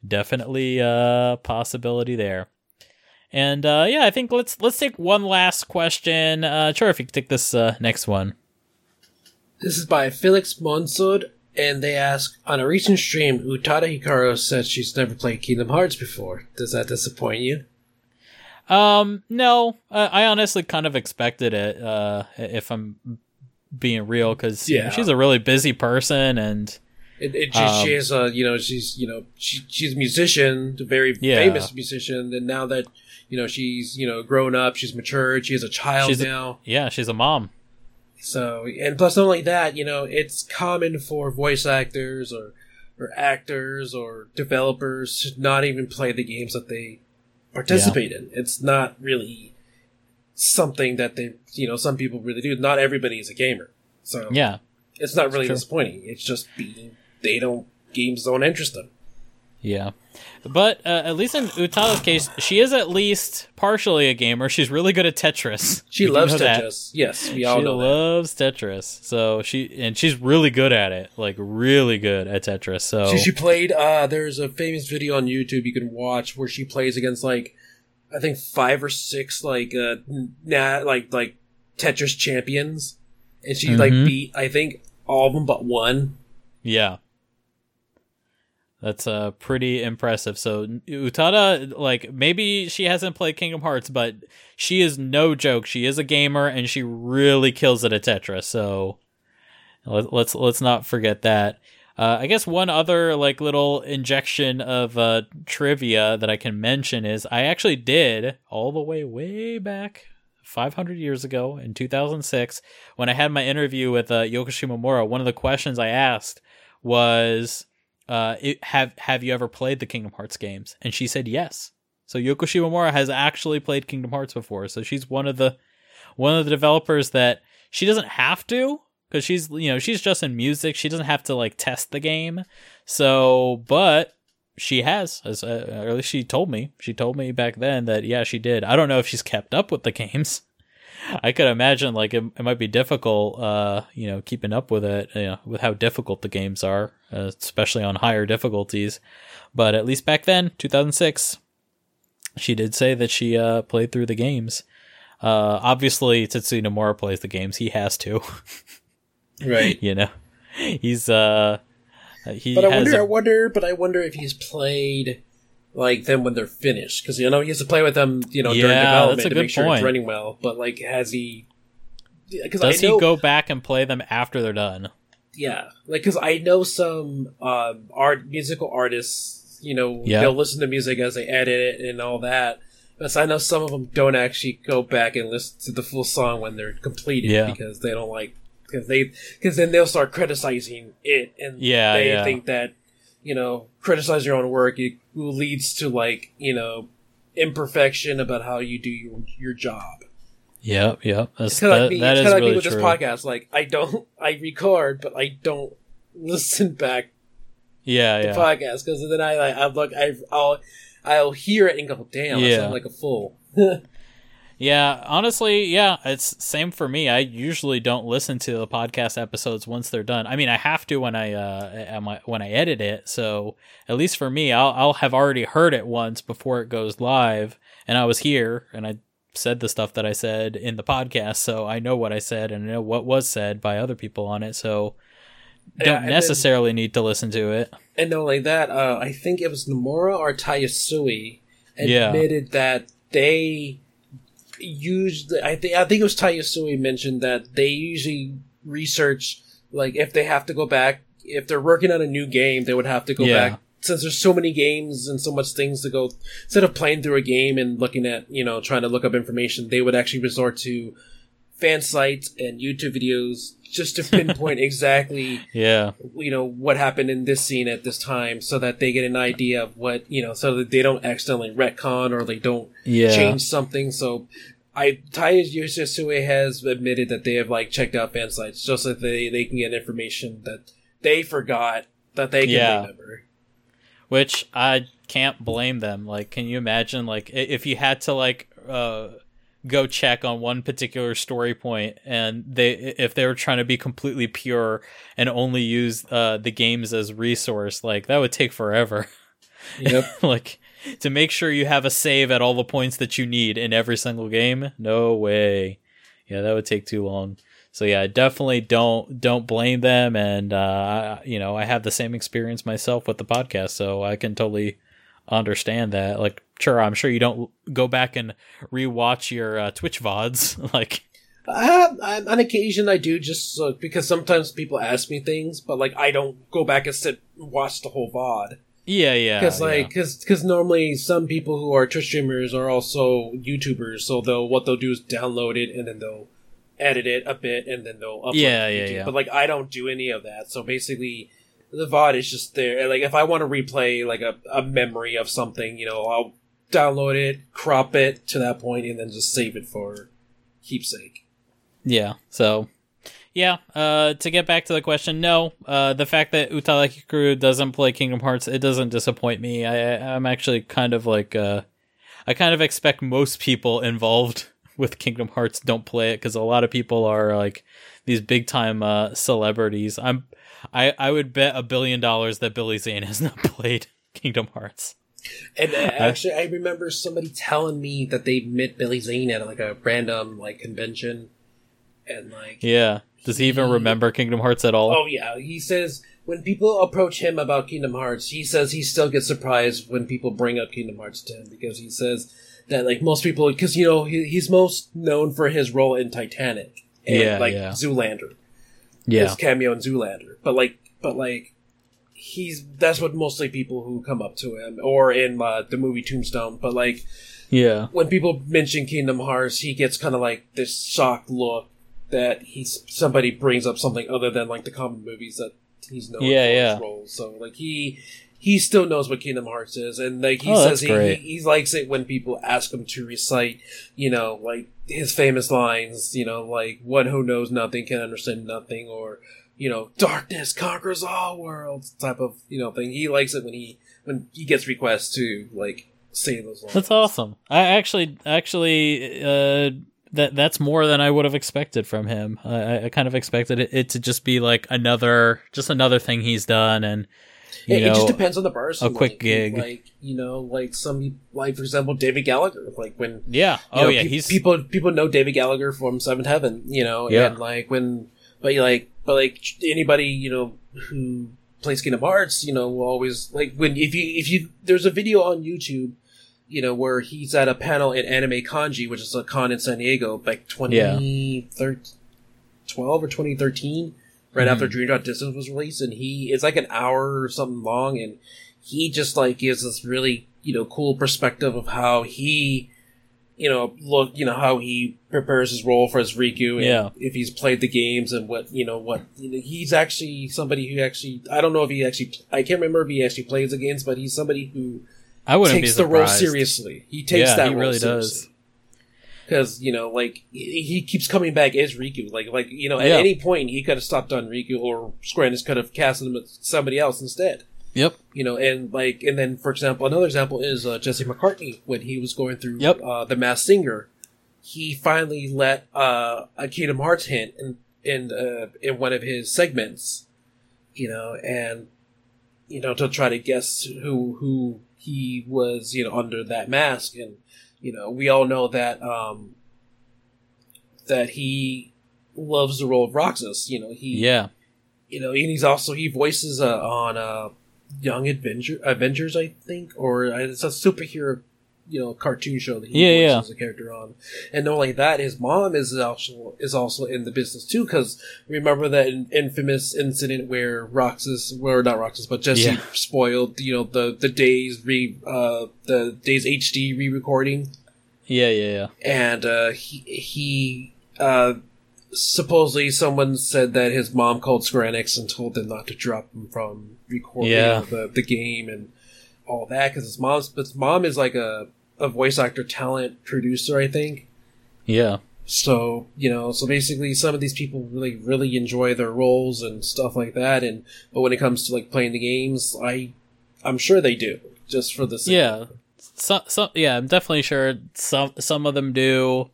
definitely a possibility there. And uh yeah i think let's let's take one last question. Uh sure if you take this uh next one. This is by Felix Monsod, and they ask On a recent stream, Utada Hikaru said she's never played Kingdom Hearts before. Does that disappoint you? Um, no, uh, I honestly kind of expected it. Uh, if I'm being real, because Yeah. she's a really busy person, and It, it, she, Um, she is a, you know, she's, you know, she, she's a musician, a very Yeah. famous musician, and now that, you know, she's, you know, grown up, she's matured, she has a child She's a- now. yeah, she's a mom. So, and plus, not only that, you know, it's common for voice actors or, or actors or developers to not even play the games that they participate in. It's not really something that they, you know, some people really do. Not everybody is a gamer. So, Yeah, it's not really disappointing. It's just being, they don't, games don't interest them. Yeah. But uh, at least in Utada's case, she is at least partially a gamer. She's really good at Tetris. She We loves know that. Tetris. Yes, we all she know that. loves Tetris. So she and she's really good at it, like really good at Tetris. So She, she played. Uh, there's a famous video on YouTube you can watch where she plays against like, I think five or six like uh nah, like like Tetris champions, and she like Mhm. beat I think all of them but one. Yeah. That's uh pretty impressive. So Utada like maybe she hasn't played Kingdom Hearts, but she is no joke. She is a gamer and she really kills it at Tetris. So let- let's let's not forget that. Uh, I guess one other like little injection of uh, trivia that I can mention is I actually did all the way way back 500 years ago in 2006 when I had my interview with uh, Yoko. One of the questions I asked was, uh, it, "Have have you ever played the Kingdom Hearts games?" And she said yes. So Yoko Shimomura has actually played Kingdom Hearts before. So she's one of the one of the developers that she doesn't have to because she's you know she's just in music. She doesn't have to like test the game. So, but she has, as uh, or at least she told me. She told me back then that yeah, she did. I don't know if she's kept up with the games. I could imagine like it, it might be difficult, uh, you know, keeping up with it, you know, with how difficult the games are, uh, especially on higher difficulties. But at least back then, 2006, she did say that she uh, played through the games. Uh, obviously, Tetsuya Nomura plays the games; he has to. Right. you know, he's uh, he. But I has wonder, a- I wonder, but I wonder if he's played like them when they're finished because you know he has to play with them, you know, during Yeah, development that's a to good make sure point. it's running well. But like, has he? Because does I know, he go back and play them after they're done? Yeah, like because I know some um, art musical artists. You know, Yeah. they'll listen to music as they edit it and all that. But I know some of them don't actually go back and listen to the full song when they're completed Yeah. because they don't like because they because then they'll start criticizing it and Yeah, they think that you know criticize your own work it leads to like you know imperfection about how you do your your job. Yep, yep. That's, It's kind of that, like me. that It's is like really me with true. this podcast. Like I don't, I record, but I don't listen back Yeah, the yeah. podcast because then I, like, I look, I, I'll, I'll hear it and go, "Damn, I Yeah. sound like a fool." Yeah, honestly, yeah, it's same for me. I usually don't listen to the podcast episodes once they're done. I mean, I have to when I uh when I edit it. So at least for me, I'll I'll have already heard it once before it goes live, and I was here and I said the stuff that I said in the podcast, so I know what I said and I know what was said by other people on it. So don't then- necessarily need to listen to it. and not only that, uh, I think it was Nomura or Tai Yasue Yeah. admitted that they used. I think I think it was Tai Yasue mentioned that they usually research like if they have to go back if they're working on a new game, they would have to go Yeah. back since there's so many games and so much things to go. Instead of playing through a game and looking at you know trying to look up information, they would actually resort to fan sites and YouTube videos just to pinpoint exactly Yeah. you know what happened in this scene at this time so that they get an idea of what you know so that they don't accidentally retcon or they don't Yeah. change something so i Tai Yasue has admitted that they have like checked out fan sites just so they, they can get information that they forgot that they can Yeah. remember which I can't blame them. Like, can you imagine, like, if you had to, like, uh, go check on one particular story point, and they, if they were trying to be completely pure and only use uh, the games as resource, like, that would take forever. yep like, to make sure you have a save at all the points that you need in every single game, no way. Yeah, that would take too long. So yeah, definitely don't don't blame them. And uh, you know, I have the same experience myself with the podcast, so I can totally understand that. Like, sure, I'm sure you don't go back and rewatch your uh, Twitch vods. like, have, on occasion I do just so, because sometimes people ask me things, but like I don't go back and sit and watch the whole VOD. Yeah, yeah, because like because because normally some people who are Twitch streamers are also YouTubers, so they'll what they'll do is download it and then they'll edit it a bit and then they'll upload Yeah, it yeah, YouTube. yeah. But like I don't do any of that, so basically the VOD is just there. Like if I want to replay like a, a memory of something, you know, I'll download it, crop it to that point, and then just save it for keepsake. Yeah. So, yeah. Uh, to get back to the question, no. Uh, the fact that Utada Hikaru doesn't play Kingdom Hearts, it doesn't disappoint me. I, I'm actually kind of like, uh, I kind of expect most people involved with Kingdom Hearts don't play it because a lot of people are like these big time uh, celebrities. I'm, I, I would bet a billion dollars that Billy Zane has not played Kingdom Hearts. And uh, actually, I remember somebody telling me that they met Billy Zane at like a random like convention, and like Yeah. Does he even remember Kingdom Hearts at all? Oh yeah, he says when people approach him about Kingdom Hearts, he says he still gets surprised when people bring up Kingdom Hearts to him because he says that like most people, because you know he, he's most known for his role in Titanic and Yeah, like yeah. Zoolander, yeah. his cameo in Zoolander. But like, but like, he's that's what mostly people who come up to him or in uh, the movie Tombstone. But like Yeah. when people mention Kingdom Hearts, he gets kind of like this shocked look that he's somebody brings up something other than like the common movies that he's known Yeah, for yeah. his roles. So like he he still knows what Kingdom Hearts is, and like he Oh, says he, he he likes it when people ask him to recite, you know, like his famous lines, you know, like "One who knows nothing can understand nothing," or you know, "Darkness conquers all worlds" type of you know thing. He likes it when he when he gets requests to like say those lines. That's awesome. I actually, actually, uh, that that's more than I would have expected from him. I, I kind of expected it, it to just be like another, just another thing he's done, and you it, know, it just depends on the person. a quick like, gig. like you know, like some like for example, David Gallagher. Like when yeah, oh know, yeah, pe- he's people people know David Gallagher from Seventh Heaven, you know, Yeah. and like when but like but like anybody you know who plays Kingdom Hearts, you know, will always like when if you if you there's a video on YouTube, you know, where he's at a panel at Anime Conji, which is a con in San Diego, like 2012 or 2013, right Mhm. after Dream Drop Distance was released, and he it's like an hour or something long, and he just like gives this really you know cool perspective of how he you know look you know how he prepares his role for his Riku and Yeah. if he's played the games and what you know what you know, he's actually somebody who actually I don't know if he actually I can't remember if he actually plays the games but he's somebody who I wouldn't takes be the role seriously he takes Yeah, that he role really seriously. Because you know, like he, keeps coming back as Riku. Like, like you know, at Yeah. any point he could have stopped on Riku, or Square Enix could have casted him as somebody else instead Yep. you know, and like, and then for example, another example is uh, Jesse McCartney when he was going through Yep. uh, the Masked Singer. He finally let uh, a Kingdom Hearts hint in in uh, in one of his segments, you know, and you know to try to guess who who he was, you know, under that mask, and you know, we all know that um, that he loves the role of Roxas. You know, he Yeah. you know, and he's also he voices uh, on uh, Young Adventure Avengers, I think, or uh, it's a superhero, you know, cartoon show that he Yeah, voices a character on. And not only that, his mom is also is also in the business too. Because remember that infamous incident where Roxas, where not Roxas, but Jesse Yeah. spoiled, you know, the the days re uh the days HD re-recording Yeah. Yeah. Yeah. and uh, he he uh, supposedly someone said that his mom called Square Enix and told them not to drop him from recording Yeah. the the game and all that because his mom's his mom is like a a voice actor talent producer I think. Yeah. So you know, so basically, some of these people really, really enjoy their roles and stuff like that. And but when it comes to like playing the games, I, I'm sure they do, just for the sake Yeah. So, so, yeah, I'm definitely sure some some of them do.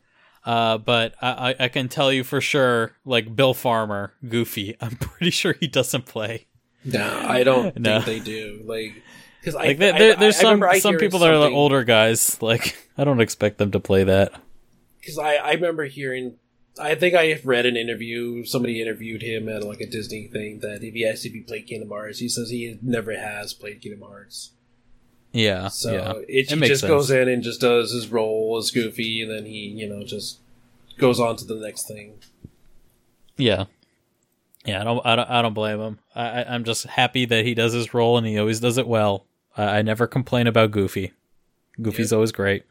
Uh, but I, I I can tell you for sure, like Bill Farmer, Goofy, I'm pretty sure he doesn't play. No, I don't No. think they do. Like, because I, Like I- there- I- there's I some some people that are something- older guys. Like I don't expect them to play that. because I, I remember hearing I think I read an interview somebody interviewed him at like a Disney thing that if he asked if he played Kingdom Hearts he says he never has played Kingdom Hearts Yeah. so yeah. it, It just goes in and just does his role as Goofy and then he you know just goes on to the next thing Yeah. Yeah, I don't, I don't, I don't blame him. I, I, I'm just happy that he does his role and he always does it well. I, I never complain about Goofy. Goofy's always great.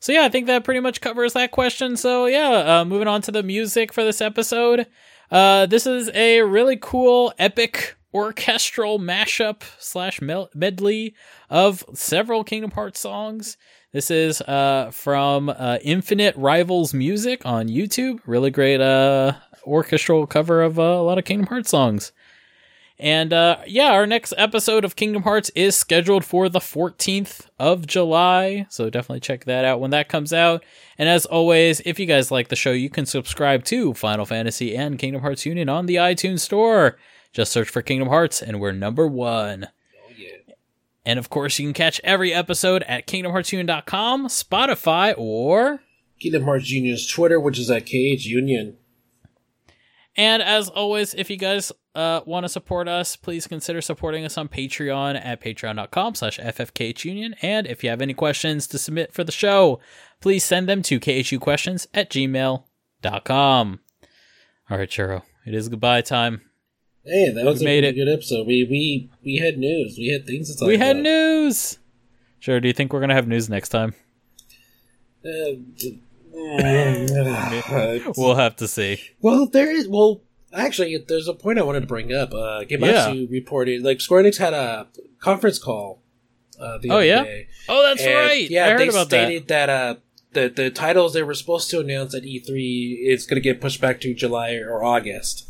So yeah, I think that pretty much covers that question. So yeah, uh, moving on to the music for this episode. Uh, this is a really cool, epic orchestral mashup slash medley of several Kingdom Hearts songs. This is uh, from uh, Infinite Rivals Music on YouTube. Really great uh, orchestral cover of uh, a lot of Kingdom Hearts songs. And uh, yeah, our next episode of Kingdom Hearts is scheduled for the 14th of July. So definitely check that out when that comes out. And as always, if you guys like the show, you can subscribe to Final Fantasy and Kingdom Hearts Union on the iTunes Store. Just search for Kingdom Hearts, and we're number one. oh yeah And of course, you can catch every episode at KingdomHeartsUnion.com, Spotify, or. Kingdom Hearts Union's Twitter which is at KH Union And as always, if you guys uh, want to support us, please consider supporting us on Patreon at patreon.com slash ffkhunion. And if you have any questions to submit for the show, please send them to khuquestions at gmail.com. All right, Churro, it is goodbye time. hey that was We a made pretty it. good episode we we we had news we had things to talk We had about. news! Sure, do you think we're going to have news next time? Uh, d- We'll have to see. Well, there is. Well, actually, there's a point I wanted to bring up. Uh, Gematsu reported like Square Enix had a conference call. Uh, the Oh, other yeah? day. Oh, that's right. Yeah, I heard they about that. stated that. uh, the the titles they were supposed to announce at E3 is going to get pushed back to July or August.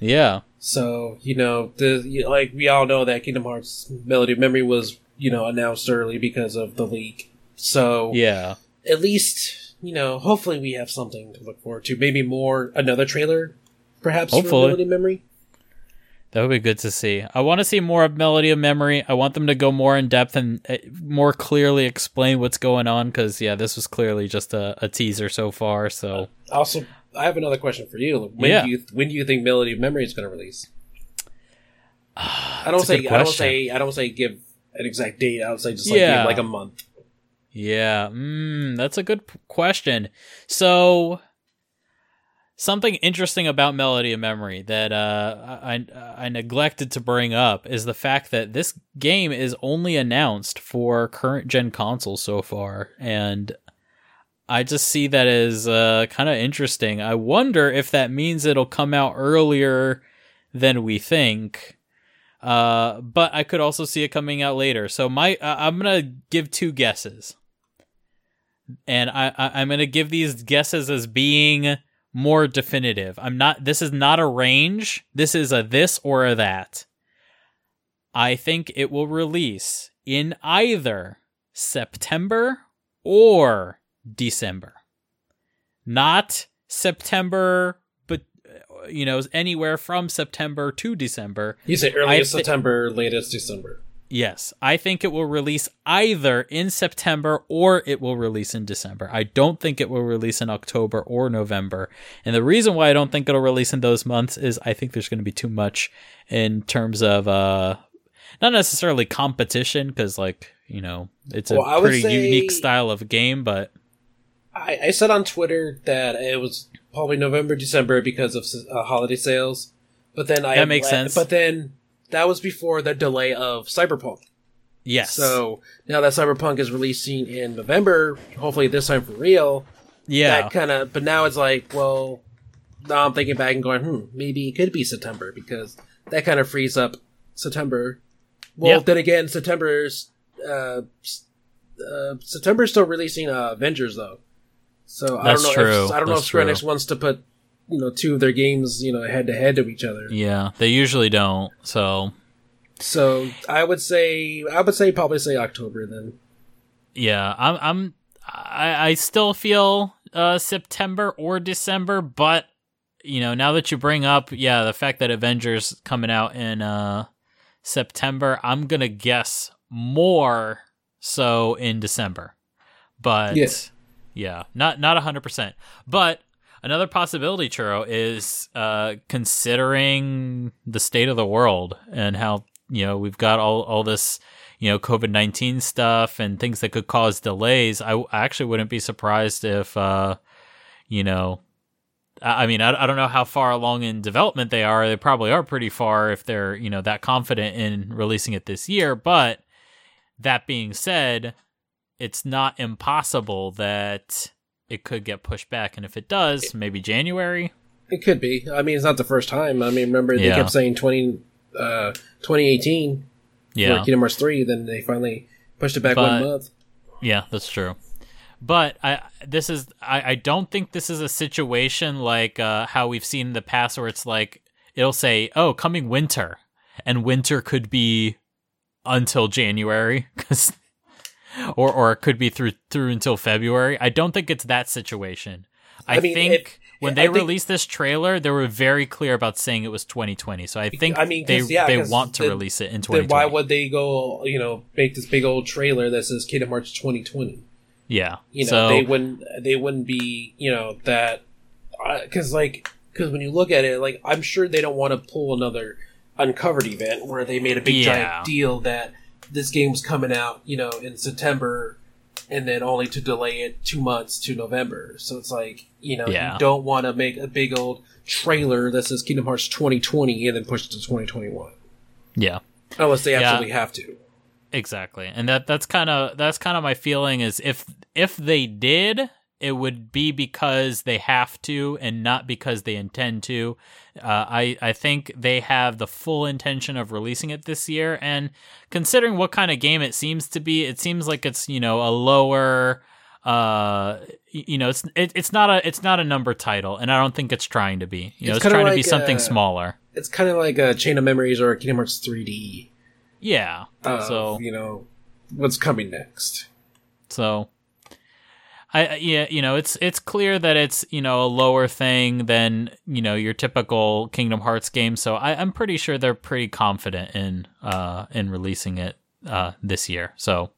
Yeah. So you know, the like we all know that Kingdom Hearts Melody of Memory was you know announced early because of the leak. So Yeah. at least you know, hopefully we have something to look forward to. Maybe more another trailer, perhaps Hopefully. Melody of Memory. That would be good to see. I want to see more of Melody of Memory. I want them to go more in depth and uh, more clearly explain what's going on because, yeah, this was clearly just a, a teaser so far. So, Also, I have another question for you. When Yeah. do you when do you think Melody of Memory is going to release? I don't say I don't say I don't say give an exact date. I would say just like Yeah. give like a month. yeah, mm, that's a good question. So, something interesting about Melody of Memory that uh, I, I neglected to bring up is the fact that this game is only announced for current gen consoles so far. And I just see that as uh, kind of interesting. I wonder if that means it'll come out earlier than we think. Uh, but I could also see it coming out later. So my, I'm gonna give two guesses, and I, I I'm gonna give these guesses as being more definitive. I'm not. This is not a range. This is a this or a that. I think it will release in either September or December. Not September, but you know, anywhere from September to December. You say earliest I thi- September, latest December. Yes, I think it will release either in September or it will release in December. I don't think it will release in October or November. And the reason why I don't think it'll release in those months is I think there's going to be too much in terms of uh not necessarily competition cuz like, you know, it's a Well, pretty unique style of game, but I, I said on Twitter that it was probably November, December because of uh, holiday sales. But then I That makes sense. But then that was before the delay of Cyberpunk. yes. So now that Cyberpunk is releasing in November, hopefully this time for real. yeah. That kind of. But now it's like, well, now I'm thinking back and going, hmm, maybe it could be September because that kind of frees up September. Well, Yeah. then again, September's uh, uh, September's still releasing uh, Avengers though. So I That's don't know. true. If, I don't know if That's Square. Enix wants to put you know two of their games you know head to head to each other. yeah, they usually don't. So, So I would say I would say probably say October then. Yeah, I'm. I'm. I, I still feel uh, September or December, but you know, now that you bring up, yeah, the fact that Avengers coming out in uh, September, I'm gonna guess more so in December, but Yeah. yeah, not not hundred percent. But another possibility, Churro, is uh, considering the state of the world and how you know we've got all all this you know COVID nineteen stuff and things that could cause delays. I, actually wouldn't be surprised if uh, you know. I I mean, I, I don't know how far along in development they are. They probably are pretty far if they're, you know, that confident in releasing it this year. But that being said, it's not impossible that it could get pushed back. And if it does, maybe January. It could be. I mean, it's not the first time. I mean, remember they Yeah. kept saying 20, uh, 2018 Yeah. for Kingdom Hearts 3, then they finally pushed it back But- one month. Yeah, that's true. But I this is I, I don't think this is a situation like uh, how we've seen in the past where it's like it'll say, "Oh, coming winter," and winter could be until January, 'cause- or or it could be through through until February. I don't think it's that situation. I, I mean, think if- when they think- released this trailer, they were very clear about saying it was 2020. So I think I mean, they yeah, they want to then- release it in Then 2020. why would they go, you know, make this big old trailer that says Kingdom Hearts 2020? yeah. You know, so they wouldn't, they wouldn't be, you know, that, uh, because like, because when you look at it, like, I'm sure they don't want to pull another uncovered event where they made a big Yeah. giant deal that this game was coming out, you know, in September, and then only to delay it two months to November. So it's like, you know, Yeah. you don't want to make a big old trailer that says Kingdom Hearts 2020 and then push it to 2021. yeah. Unless they Yeah. absolutely have to. Exactly. And that that's kind of that's kind of my feeling is if if they did, it would be because they have to and not because they intend to. Uh, I I think they have the full intention of releasing it this year and considering what kind of game it seems to be, it seems like it's, you know, a lower uh you know it's it, it's not a it's not a number title and i don't think it's trying to be you know It's trying to be something uh, smaller It's kind of like a Chain of Memories or Kingdom Hearts 3D. yeah Of, so you know what's coming next. so I yeah, you know, it's it's clear that it's you know a lower thing than you know your typical Kingdom Hearts game. So I, I'm pretty sure they're pretty confident in uh in releasing it uh this year. So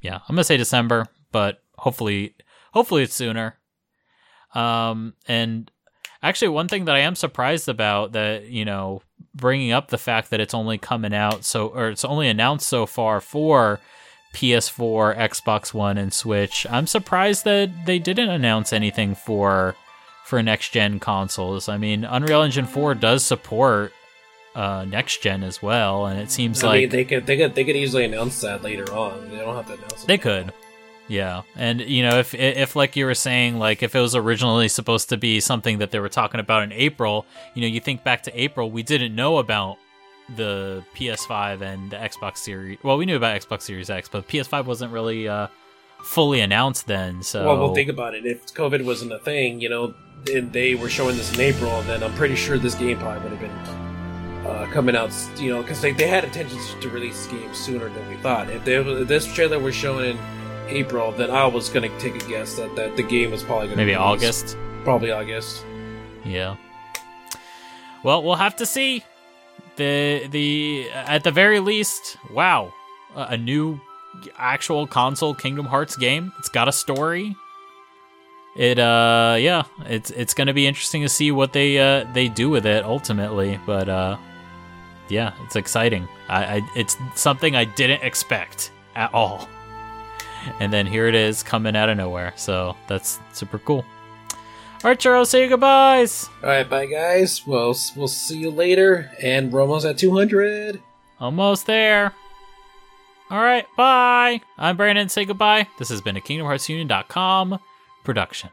yeah, I'm gonna say December, but hopefully hopefully it's sooner. Um and actually one thing that I am surprised about that you know bringing up the fact that it's only coming out so or it's only announced so far for PS4, Xbox One, and Switch. I'm surprised that they didn't announce anything for for next gen consoles. I mean, Unreal Engine 4 does support uh, next gen as well, and it seems I like mean, they could they could they could easily announce that later on. They don't have to announce it. they could. Yeah. And you know, if if like you were saying like if it was originally supposed to be something that they were talking about in April, you know, you think back to April, we didn't know about the PS5 and the Xbox Series. Well, we knew about Xbox Series X, but PS5 wasn't really uh fully announced then. So Well, well, think about it. If COVID wasn't a thing, you know, and they were showing this in April, then I'm pretty sure this game probably would have been uh, coming out, you know, because they, they had intentions to release this game sooner than we thought. If, they, if this trailer was shown in April, then I was going to take a guess that, that the game was probably going to maybe August. Probably August. Yeah. Well, we'll have to see. The the at the very least, wow, a new actual console Kingdom Hearts game. It's got a story. It uh yeah, it's it's going to be interesting to see what they uh they do with it ultimately, but uh yeah, it's exciting. I, I it's something I didn't expect at all. And then here it is coming out of nowhere. So that's super cool. Right, Charles, say your goodbyes. All right, bye, guys. Well, we'll see you later, and we're almost at 200. Almost there. All right, bye. I'm Brandon. Say goodbye. This has been a KingdomHeartsUnion.com production.